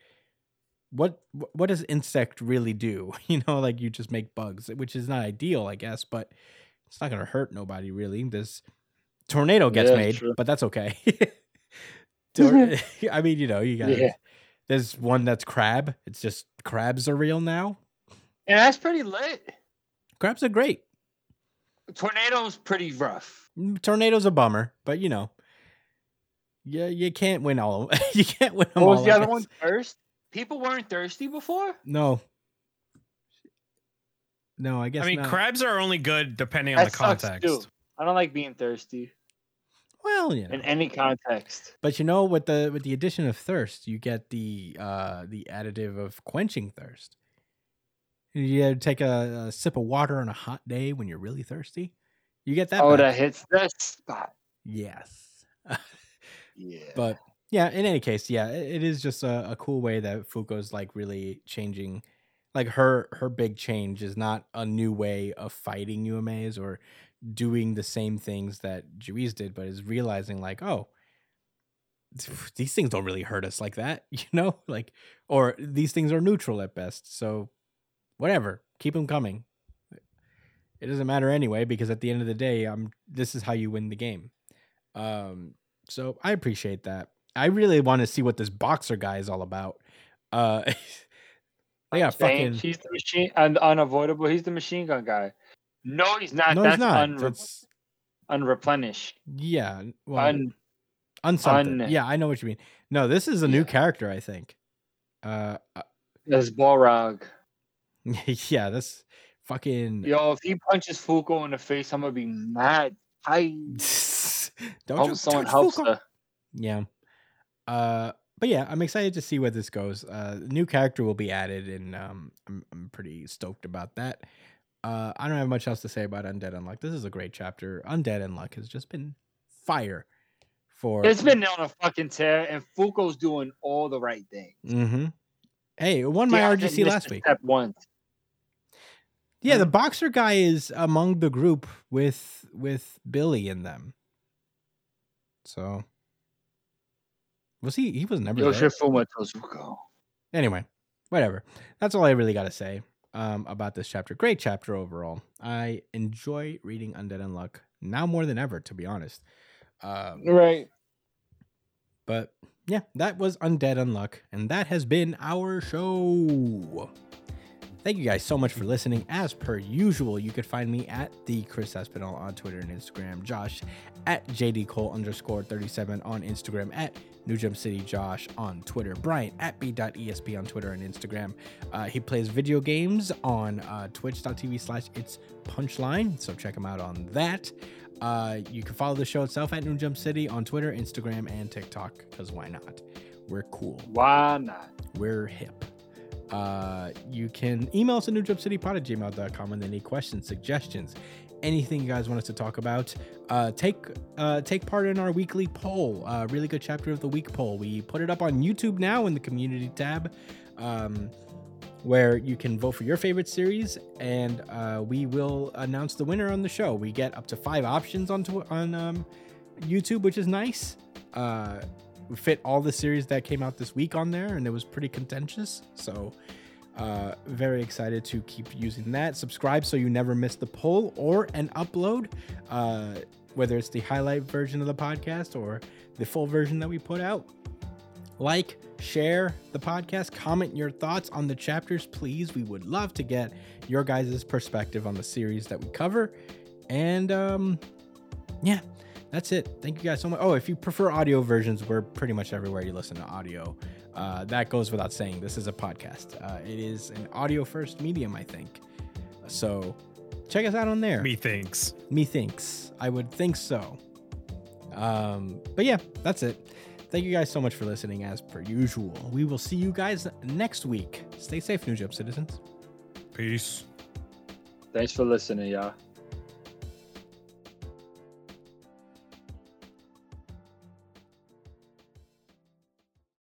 what what does insect really do? You know, like you just make bugs, which is not ideal, I guess, but it's not gonna hurt nobody really. This tornado gets Yeah, made, true. but that's okay. Tor- I mean, you know, you got Yeah. there's one that's crab. It's just crabs are real now. And that's pretty lit. Crabs are great. Tornado's pretty rough. Mm, Tornado's a bummer, but you know, yeah, you can't win all. Of, you can't win them What was all. the I other guess. one? Thirst. People weren't thirsty before. No. No, I guess I mean, not. crabs are only good depending on That the sucks, context. too. I don't like being thirsty well, you know. in any context. But you know, with the with the addition of thirst, you get the uh the additive of quenching thirst. You take a, a sip of water on a hot day when you're really thirsty. You get that. oh, back. that hits that spot. Yes. Yeah. but yeah, in any case, yeah, it, it is just a, a cool way that Fuko's like really changing. Like her her big change is not a new way of fighting UMAs or doing the same things that Juiz did, but is realizing like, oh, these things don't really hurt us like that, you know, like, or these things are neutral at best. So, whatever, keep them coming. It doesn't matter anyway because at the end of the day, I'm. This is how you win the game. Um, so I appreciate that. I really want to see what this boxer guy is all about. Uh, they got fucking. He's the machine and unavoidable. He's the machine gun guy. No, he's not. No, That's he's not. unre- That's unreplenished. yeah. Well, Un- unsomething. un- Yeah, I know what you mean. No, this is a new Yeah. character. I think. Uh, uh, that's Balrog. yeah, that's fucking. Yo, if he punches Fuko in the face, I'm gonna be mad. I Don't hope you someone helps Fuko. her. Yeah. Uh, but yeah, I'm excited to see where this goes. Uh, new character will be added, and um, I'm I'm pretty stoked about that. Uh, I don't have much else to say about Undead Unluck. This is a great chapter. Undead Unluck has just been fire for. It's been on a fucking tear, and Fuko's doing all the right things. Mm-hmm. Hey, it won my Yeah, RGC last week. Step one. Yeah, the boxer guy is among the group with with Billy in them. So was he? He was never Yo, there. Shifuma tells Fuko. anyway, whatever. That's all I really got to say um, about this chapter. Great chapter overall. I enjoy reading Undead Unluck now more than ever, to be honest. Um, Right. but yeah, that was Undead Unluck, and that has been our show. Thank you guys so much for listening. As per usual, you could find me at the Chris Espinal on Twitter and Instagram, Josh at JD Cole underscore 37 on Instagram, at New Jump City Josh on Twitter, Brian at b.esp on Twitter and Instagram. Uh, he plays video games on uh, twitch.tv slash it's punchline, so check him out on that. Uh, you can follow the show itself at New Jump City on Twitter, Instagram, and TikTok, because why not? We're cool. Why not? We're hip. Uh, you can email us at newjumpcitypod at gmail.com with any questions, suggestions, anything you guys want us to talk about. Uh, take uh, take part in our weekly poll. Uh, really good chapter of the week poll. We put it up on YouTube now in the community tab. Um, where you can vote for your favorite series, and uh, we will announce the winner on the show. We get up to five options on tw- on um, YouTube, which is nice. Uh, fit all the series that came out this week on there, and it was pretty contentious. So, uh, very excited to keep using that. Subscribe so you never miss the poll or an upload, uh, whether it's the highlight version of the podcast or the full version that we put out. like, share the podcast, comment your thoughts on the chapters, please. We would love to get your guys' perspective on the series that we cover. And um, yeah, that's it. Thank you guys so much. Oh, if you prefer audio versions, we're pretty much everywhere you listen to audio. Uh, that goes without saying. This is a podcast. Uh, it is an audio first medium, I think. So check us out on there. Methinks. Methinks. I would think so. Um, but yeah, that's it. Thank you guys so much for listening, as per usual. We will see you guys next week. Stay safe, New Jump citizens. Peace. Thanks for listening, y'all.